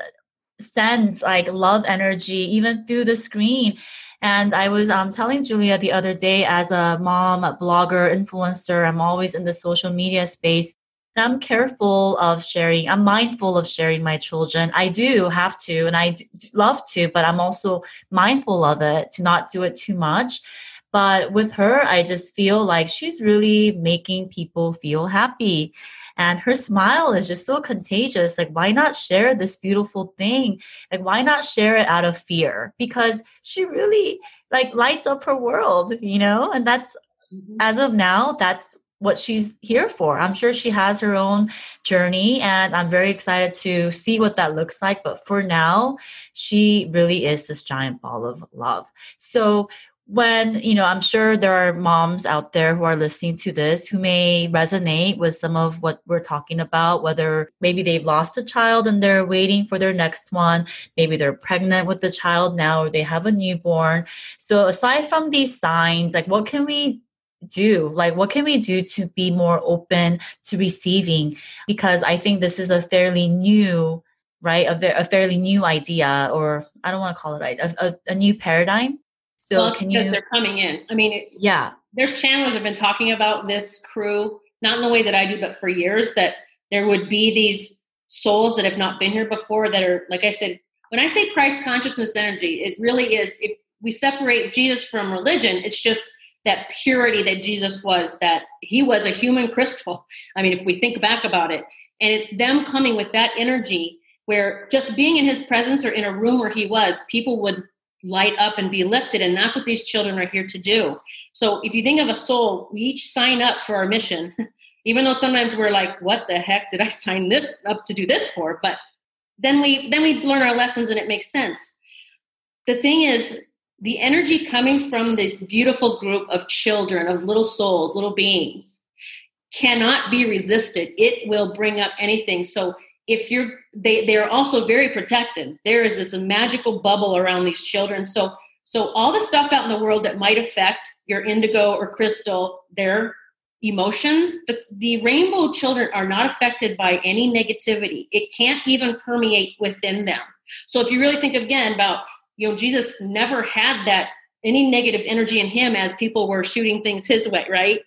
sends like love energy even through the screen. And I was um, telling Julia the other day, as a mom, a blogger, influencer, I'm always in the social media space. And I'm careful of sharing. I'm mindful of sharing my children. I do have to, and I love to, but I'm also mindful of it to not do it too much. But with her, I just feel like she's really making people feel happy. And her smile is just so contagious. Like, why not share this beautiful thing? Like, why not share it out of fear? Because she really like lights up her world, you know? And that's mm-hmm. as of now, that's what she's here for. I'm sure she has her own journey and I'm very excited to see what that looks like. But for now, she really is this giant ball of love. So when you know i'm sure there are moms out there who are listening to this who may resonate with some of what we're talking about whether maybe they've lost a child and they're waiting for their next one. Maybe they're pregnant with the child now or they have a newborn. So aside from these signs like what can we do? Like what can we do to be more open to receiving? Because i think this is a fairly new right? A, a fairly new idea or i don't want to call it a, a, a new paradigm so well, can because you? They're coming in. I mean, it, yeah. There's channels have been talking about this crew, not in the way that I do, but for years that there would be these souls that have not been here before that are, like I said, when I say Christ consciousness energy, it really is. If we separate Jesus from religion, it's just that purity that Jesus was. That he was a human crystal. I mean, if we think back about it, and it's them coming with that energy where just being in his presence or in a room where he was, people would light up and be lifted. And that's what these children are here to do. So if you think of a soul, we each sign up for our mission, even though sometimes we're like, what the heck did I sign this up to do this for? But then we then we learn our lessons and it makes sense. The thing is, the energy coming from this beautiful group of children, of little souls, little beings, cannot be resisted. It will bring up anything. So if you're they they're also very protected. There is this magical bubble around these children. So so all the stuff out in the world that might affect your indigo or crystal their emotions the, the rainbow children are not affected by any negativity. It can't even permeate within them. So if you really think again about you know jesus never had that any negative energy in him as people were shooting things his way right?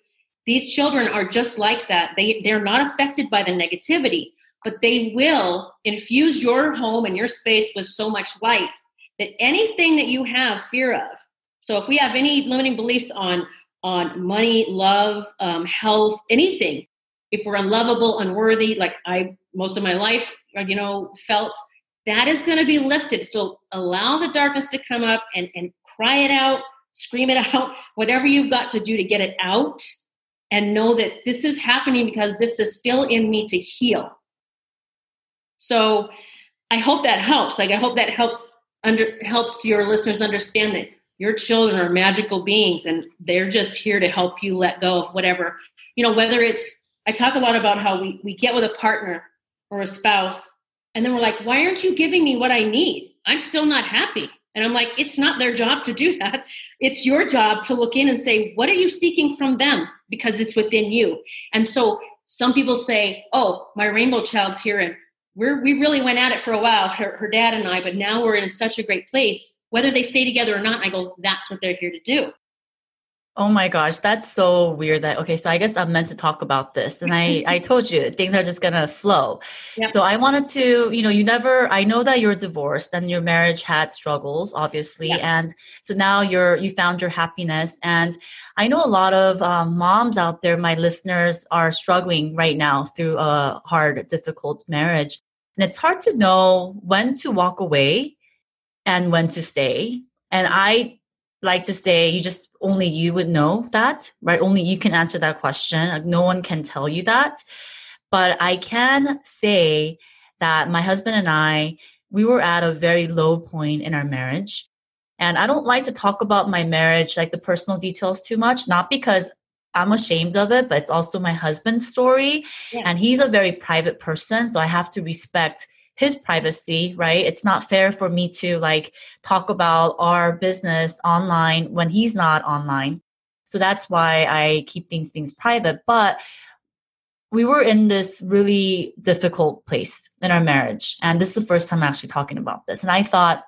These children are just like that. They they're not affected by the negativity but they will infuse your home and your space with so much light that anything that you have fear of. So if we have any limiting beliefs on on money love um, health anything if we're unlovable unworthy like i most of my life uh, you know felt that is going to be lifted. So allow the darkness to come up and and cry it out scream it out whatever you've got to do to get it out and know that this is happening because this is still in me to heal so I hope that helps. Like I hope that helps under helps your listeners understand that your children are magical beings and they're just here to help you let go of whatever. You know, whether it's I talk a lot about how we, we get with a partner or a spouse and then we're like, why aren't you giving me what I need? I'm still not happy. And I'm like, it's not their job to do that. It's your job to look in and say, what are you seeking from them? Because it's within you. And so some people say, oh, my rainbow child's here and we're, we really went at it for a while, her, her dad and I, but now we're in such a great place. Whether they stay together or not, I go, that's what they're here to do. Oh my gosh, that's so weird that okay, so I guess I'm meant to talk about this. And I I told you things are just gonna flow. Yep. So I wanted to, you know, you never I know that you're divorced and your marriage had struggles, obviously. Yep. And so now you're you found your happiness. And I know a lot of um, moms out there, my listeners, are struggling right now through a hard, difficult marriage. And it's hard to know when to walk away and when to stay. And I like to say you just only you would know that, right? Only you can answer that question. Like no one can tell you that. But I can say that my husband and I, we were at a very low point in our marriage. And I don't like to talk about my marriage, like the personal details too much, not because I'm ashamed of it, but it's also my husband's story. Yeah. And he's a very private person. So I have to respect his privacy, right? It's not fair for me to like talk about our business online when he's not online. So that's why I keep things things private. But we were in this really difficult place in our marriage. And this is the first time I'm actually talking about this. And I thought,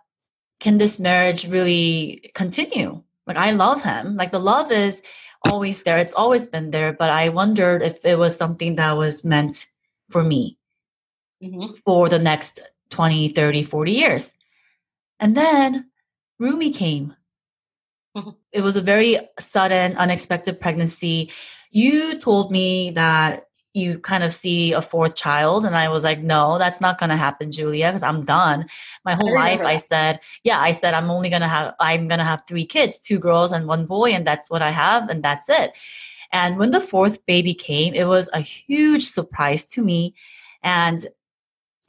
can this marriage really continue? Like, I love him. Like, the love is always there. It's always been there. But I wondered if it was something that was meant for me mm-hmm. for the next 20, 30, 40 years. And then Rumi came. Mm-hmm. It was a very sudden, unexpected pregnancy. You told me that you kind of see a fourth child and i was like no that's not going to happen julia because i'm done my whole I life that. i said yeah i said i'm only going to have i'm going to have three kids two girls and one boy and that's what i have and that's it and when the fourth baby came it was a huge surprise to me and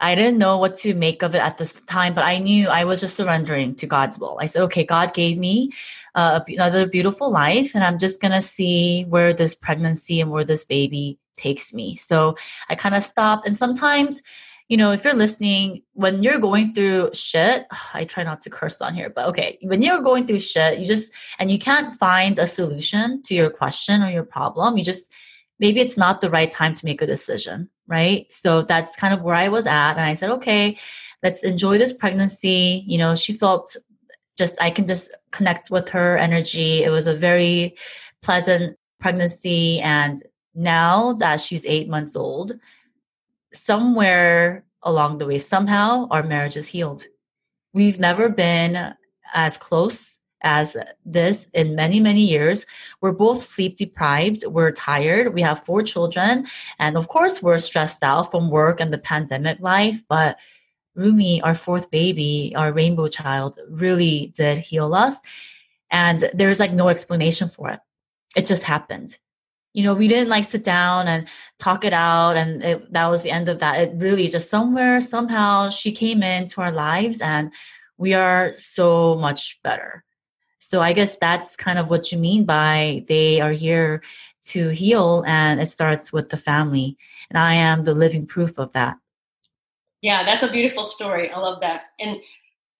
I didn't know what to make of it at this time, but I knew I was just surrendering to God's will. I said, okay, God gave me uh, another beautiful life, and I'm just going to see where this pregnancy and where this baby takes me. So I kind of stopped. And sometimes, you know, if you're listening, when you're going through shit, I try not to curse on here, but okay, when you're going through shit, you just, and you can't find a solution to your question or your problem, you just, maybe it's not the right time to make a decision, right? So that's kind of where I was at. And I said, okay, let's enjoy this pregnancy. You know, she felt just, I can just connect with her energy. It was a very pleasant pregnancy and now that she's eight months old, somewhere along the way, somehow our marriage is healed. We've never been as close as this in many, many years. We're both sleep deprived. We're tired. We have four children. And of course, we're stressed out from work and the pandemic life. But Rumi, our fourth baby, our rainbow child, really did heal us. And there's like no explanation for it. It just happened you know, we didn't like sit down and talk it out. And it, that was the end of that. It really just somewhere, somehow she came into our lives and we are so much better. So I guess that's kind of what you mean by they are here to heal and it starts with the family. And I am the living proof of that. Yeah, that's a beautiful story. I love that. And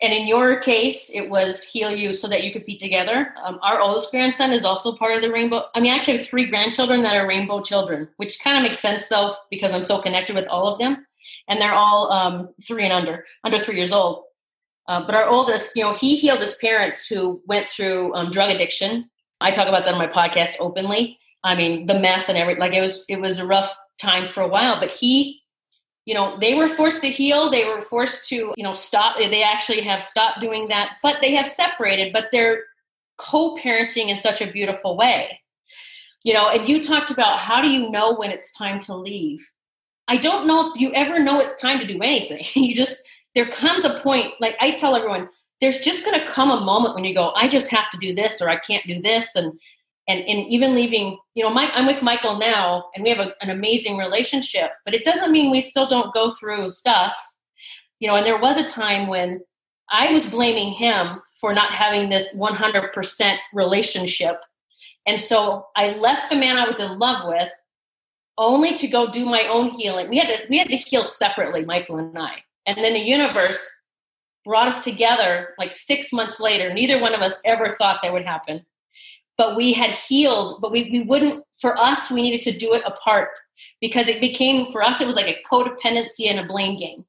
and in your case, it was heal you so that you could be together. Um, our oldest grandson is also part of the rainbow. I mean, I actually have three grandchildren that are rainbow children, which kind of makes sense though, because I'm so connected with all of them. And they're all um, three and under, under three years old. Uh, but our oldest, you know, he healed his parents who went through um, drug addiction. I talk about that on my podcast openly. I mean, the meth and everything. Like it was, it was a rough time for a while, but he you know they were forced to heal they were forced to you know stop they actually have stopped doing that but they have separated but they're co-parenting in such a beautiful way. You know and you talked about how do you know when it's time to leave? I don't know if you ever know it's time to do anything. You just there comes a point like i tell everyone there's just going to come a moment when you go i just have to do this or i can't do this and and, and even leaving, you know, I'm with Michael now and we have a, an amazing relationship, but it doesn't mean we still don't go through stuff. You know, and there was a time when I was blaming him for not having this 100% relationship. And so I left the man I was in love with only to go do my own healing. We had to, we had to heal separately, Michael and I. And then the universe brought us together like six months later. Neither one of us ever thought that would happen but we had healed, but we, we wouldn't, for us, we needed to do it apart because it became, for us, it was like a codependency and a blame game.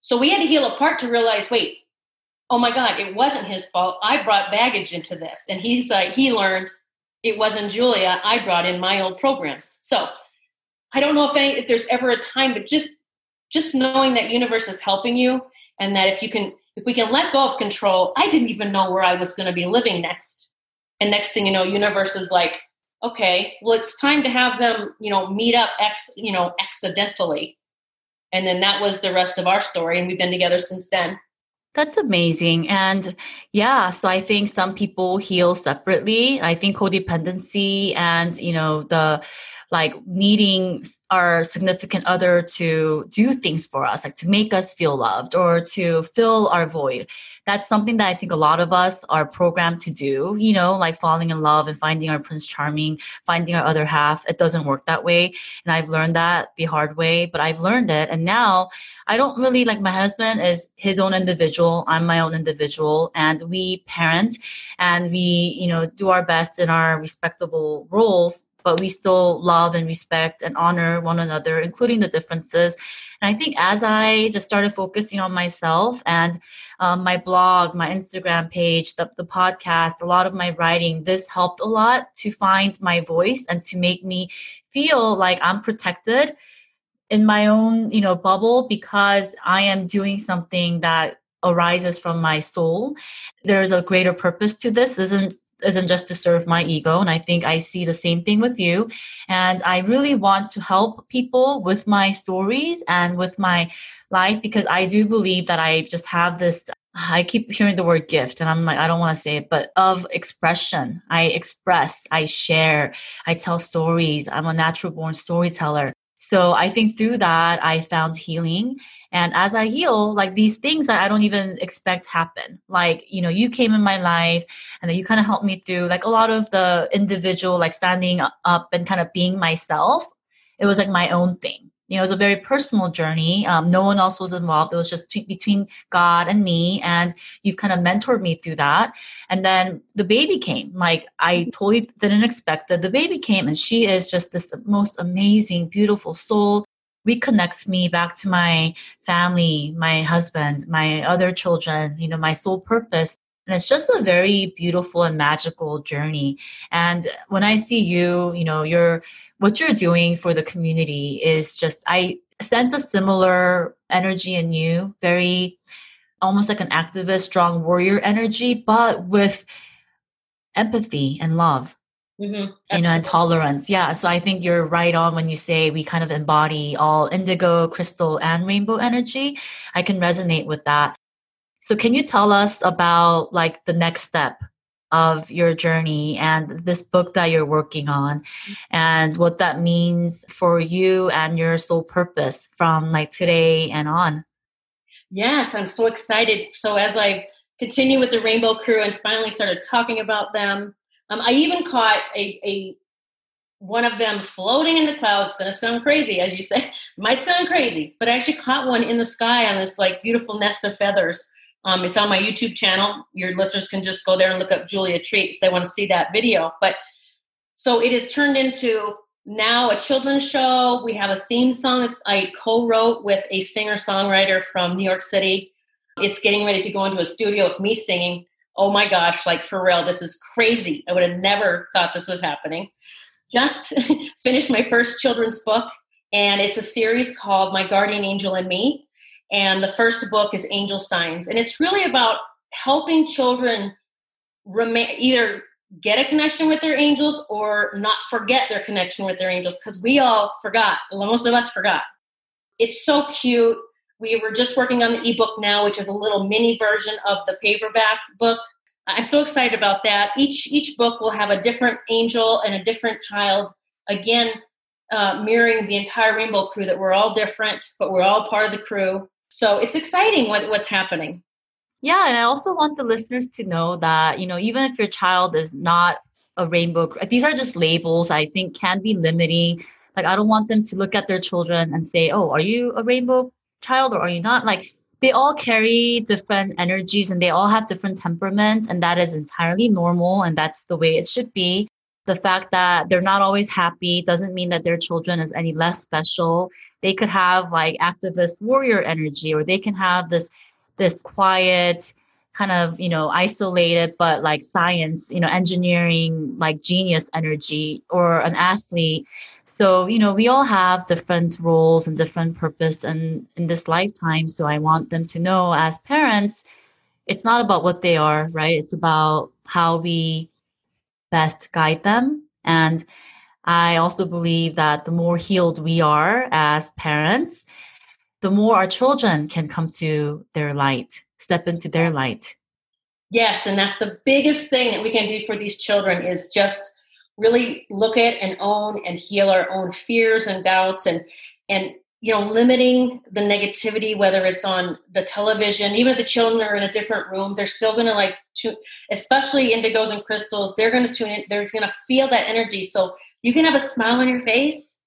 So we had to heal apart to realize, wait, oh my God, it wasn't his fault. I brought baggage into this. And he's like, he learned it wasn't Julia. I brought in my old programs. So I don't know if any, if there's ever a time, but just, just knowing that universe is helping you and that if you can, if we can let go of control, I didn't even know where I was going to be living next and next thing you know universe is like okay well it's time to have them you know meet up ex you know accidentally and then that was the rest of our story and we've been together since then that's amazing. And yeah, so I think some people heal separately. I think codependency and, you know, the like needing our significant other to do things for us, like to make us feel loved or to fill our void. That's something that I think a lot of us are programmed to do, you know, like falling in love and finding our Prince Charming, finding our other half. It doesn't work that way. And I've learned that the hard way, but I've learned it. And now I don't really like my husband is his own individual. I'm my own individual. And we parent and we, you know, do our best in our respectable roles but we still love and respect and honor one another, including the differences. And I think as I just started focusing on myself and um, my blog, my Instagram page, the, the podcast, a lot of my writing, this helped a lot to find my voice and to make me feel like I'm protected in my own you know bubble because i am doing something that arises from my soul there's a greater purpose to this. this isn't isn't just to serve my ego and i think i see the same thing with you and i really want to help people with my stories and with my life because i do believe that i just have this I keep hearing the word gift and I'm like, I don't want to say it, but of expression. I express, I share, I tell stories. I'm a natural born storyteller. So I think through that, I found healing. And as I heal, like these things that I don't even expect happen. Like, you know, you came in my life and then you kind of helped me through like a lot of the individual, like standing up and kind of being myself. It was like my own thing you know, it was a very personal journey. Um, no one else was involved. It was just t- between God and me. And you've kind of mentored me through that. And then the baby came. Like, I mm-hmm. totally didn't expect that the baby came. And she is just this most amazing, beautiful soul. Reconnects me back to my family, my husband, my other children, you know, my soul purpose. And it's just a very beautiful and magical journey. And when I see you, you know, you're what you're doing for the community is just I sense a similar energy in you, very almost like an activist, strong warrior energy, but with empathy and love. Mm-hmm. You know, and tolerance. Yeah. So I think you're right on when you say we kind of embody all indigo, crystal, and rainbow energy. I can resonate with that. So can you tell us about like the next step of your journey and this book that you're working on and what that means for you and your soul purpose from like today and on. Yes, I'm so excited. So as I continue with the Rainbow Crew and finally started talking about them, um, I even caught a, a one of them floating in the clouds. It's to sound crazy, as you say, might sound crazy, but I actually caught one in the sky on this like beautiful nest of feathers um, it's on my YouTube channel. Your listeners can just go there and look up Julia Treat if they want to see that video. But so it is turned into now a children's show. We have a theme song I co-wrote with a singer-songwriter from New York City. It's getting ready to go into a studio with me singing. Oh my gosh, like for real, this is crazy. I would have never thought this was happening. Just finished my first children's book, and it's a series called My Guardian Angel and Me. And the first book is Angel Signs. And it's really about helping children remain either get a connection with their angels or not forget their connection with their angels because we all forgot. Most of us forgot. It's so cute. We were just working on the ebook now, which is a little mini version of the paperback book. I'm so excited about that. Each each book will have a different angel and a different child. Again, uh, mirroring the entire Rainbow Crew. That we're all different, but we're all part of the crew. So it's exciting what, what's happening. Yeah, and I also want the listeners to know that, you know, even if your child is not a rainbow, these are just labels I think can be limiting. Like, I don't want them to look at their children and say, oh, are you a rainbow child or are you not? Like, they all carry different energies and they all have different temperaments, and that is entirely normal and that's the way it should be. The fact that they're not always happy doesn't mean that their children is any less special. They could have like activist warrior energy or they can have this this quiet kind of you know isolated but like science you know engineering like genius energy or an athlete. So you know we all have different roles and different purpose and in this lifetime. So i want them to know as parents it's not about what they are right? It's about how we best guide them and I also believe that the more healed we are as parents, the more our children can come to their light, step into their light. Yes, and that's the biggest thing that we can do for these children is just really look at and own and heal our own fears and doubts and and you know limiting the negativity whether it's on the television even if the children are in a different room they're still going to like tune especially indigos and crystals they're going to tune in they're going to feel that energy so you can have a smile on your face,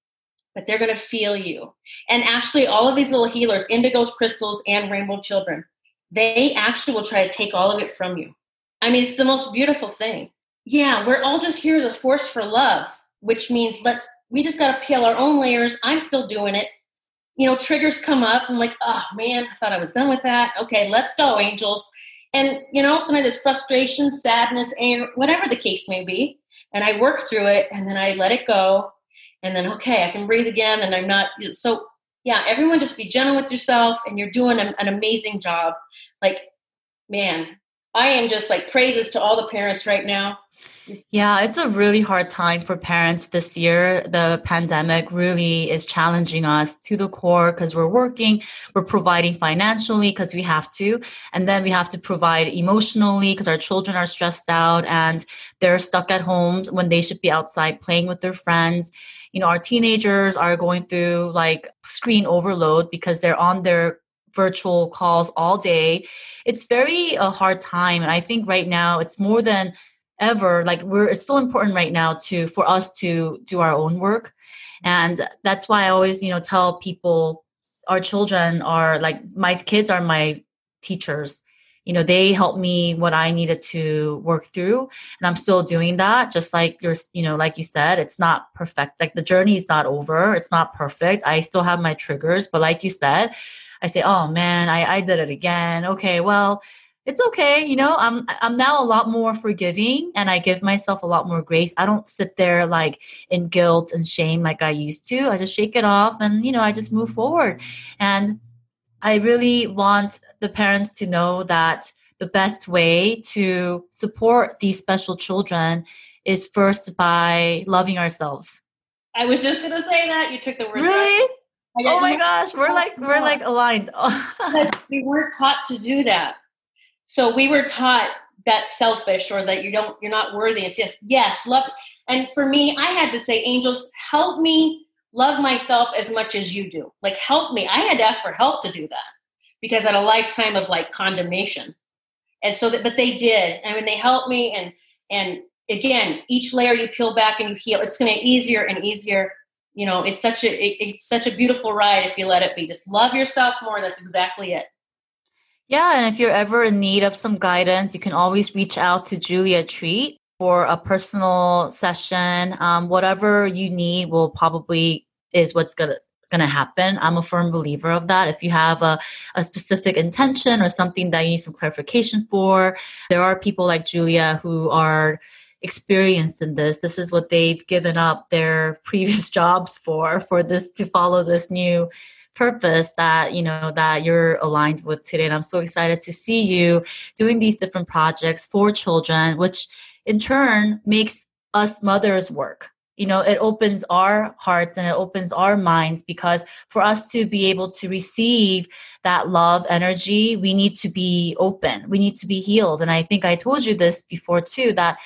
but they're going to feel you. And actually, all of these little healers, indigos, crystals, and rainbow children, they actually will try to take all of it from you. I mean, it's the most beautiful thing. Yeah, we're all just here as a force for love. which means let's we just got to peel our own layers. I'm still doing it. You know, triggers come up. I'm like, oh man, I thought I was done with that. Okay, let's go, angels. And you know, sometimes it's frustration, sadness, anger, whatever the case may be. And I work through it, and then I let it go. And then, okay, I can breathe again, and I'm not. So, yeah, everyone, just be gentle with yourself, and you're doing an, an amazing job. Like, man, I am just like praises to all the parents right now yeah, it's a really hard time for parents this year. The pandemic really is challenging us to the core because we're working, we're providing financially because we have to, and then we have to provide emotionally because our children are stressed out and they're stuck at homes when they should be outside playing with their friends. You know, our teenagers are going through like screen overload because they're on their virtual calls all day. It's very a hard time. And I think right now it's more than ever like we're it's so important right now to for us to do our own work and that's why i always you know tell people our children are like my kids are my teachers you know they helped me what i needed to work through and i'm still doing that just like you're you know like you said it's not perfect like the journey is not over it's not perfect i still have my triggers but like you said i say oh man i, I did it again. Okay well it's okay you know i'm i'm now a lot more forgiving and i give myself a lot more grace. I don't sit there like in guilt and shame like i used to. I just shake it off and you know i just move forward. And i really want the parents to know that the best way to support these special children is first by loving ourselves. I was just going to say that. You took the word really oh my gosh we're like we're like aligned. We weren't taught to do that. So we were taught that selfish or that you don't you're not worthy. It's just yes love and for me i had to say angels help me love myself as much as you do. Like help me. I had to ask for help to do that because I had a lifetime of like condemnation. And so that but they did I mean they helped me and and again each layer you peel back and you heal it's going to get easier and easier you know it's such a it, it's such a beautiful ride if you let it be just love yourself more that's exactly it yeah, and if you're ever in need of some guidance, you can always reach out to Julia Treat for a personal session. Um, whatever you need will probably is what's gonna gonna happen. I'm a firm believer of that. If you have a, a specific intention or something that you need some clarification for, there are people like Julia who are experienced in this. This is what they've given up their previous jobs for, for this to follow this new purpose that you know that you're aligned with today. And i'm so excited to see you doing these different projects for children which in turn makes us mothers work. You know it opens our hearts and it opens our minds because for us to be able to receive that love energy we need to be open. We need to be healed. And i think i told you this before too that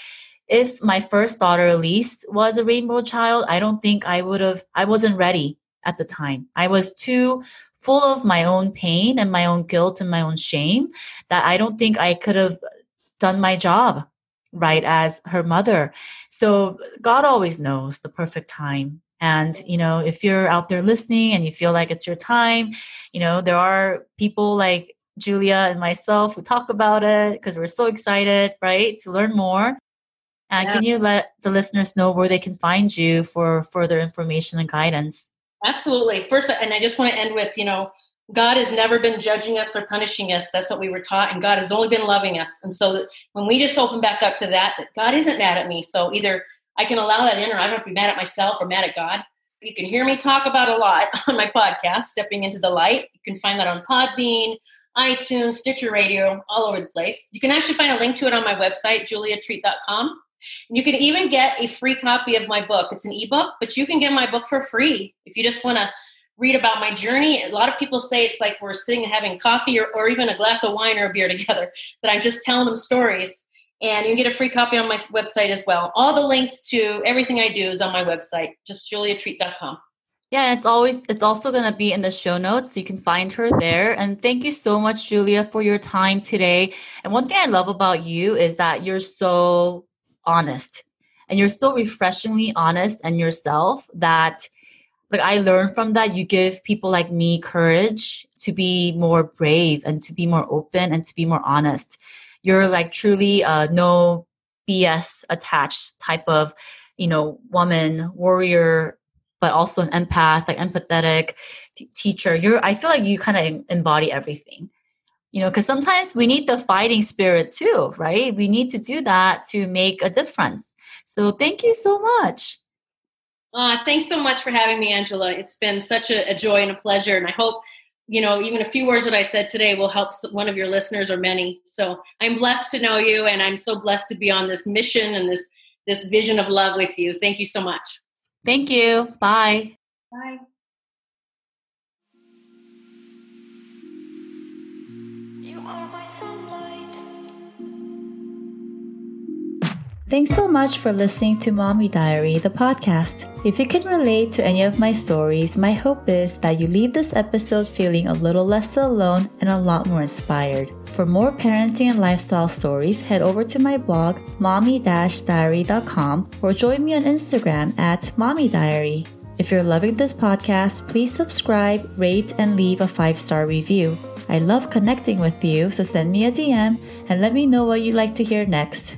if my first daughter elise was a rainbow child i don't think i would have i wasn't ready at the time. I was too full of my own pain and my own guilt and my own shame that I don't think I could have done my job right as her mother. So God always knows the perfect time. And, you know, if you're out there listening and you feel like it's your time, you know, there are people like Julia and myself who talk about it because we're so excited, right, to learn more. And yeah. can you let the listeners know where they can find you for further information and guidance? Absolutely. First, and I just want to end with, you know, God has never been judging us or punishing us. That's what we were taught. And God has only been loving us. And so when we just open back up to that, that God isn't mad at me. So either I can allow that in or I don't have to be mad at myself or mad at God. You can hear me talk about a lot on my podcast, Stepping into the Light. You can find that on Podbean, iTunes, Stitcher Radio, all over the place. You can actually find a link to it on my website, juliatreat.com. You can even get a free copy of my book. It's an ebook, but you can get my book for free if you just want to read about my journey. A lot of people say it's like we're sitting and having coffee or, or even a glass of wine or a beer together, that I'm just telling them stories. And you can get a free copy on my website as well. All the links to everything I do is on my website, just juliatreat.com. Yeah, it's always it's also going to be in the show notes so you can find her there. And thank you so much Julia for your time today. And one thing I love about you is that you're so honest. And you're so refreshingly honest and yourself that like i learned from that you give people like me courage to be more brave and to be more open and to be more honest. You're like truly uh, no bs attached type of you know, woman, warrior, but also an empath, like empathetic t- teacher. You're, I feel like you kind of embody everything, you know, because sometimes we need the fighting spirit too, right? We need to do that to make a difference. So thank you so much. Uh, thanks so much for having me, Angela. It's been such a, a joy and a pleasure, and I hope you know even a few words that I said today will help one of your listeners or many. So I'm blessed to know you, and I'm so blessed to be on this mission and this this vision of love with you. Thank you so much. Thank you. Bye. Bye. Thanks so much for listening to Mommy Diary, the podcast. If you can relate to any of my stories, my hope is that you leave this episode feeling a little less alone and a lot more inspired. For more parenting and lifestyle stories, head over to my blog, mommy-diary.com, or join me on Instagram at Mommy Diary. If you're loving this podcast, please subscribe, rate, and leave a five star review. I love connecting with you, so send me a DM and let me know what you'd like to hear next.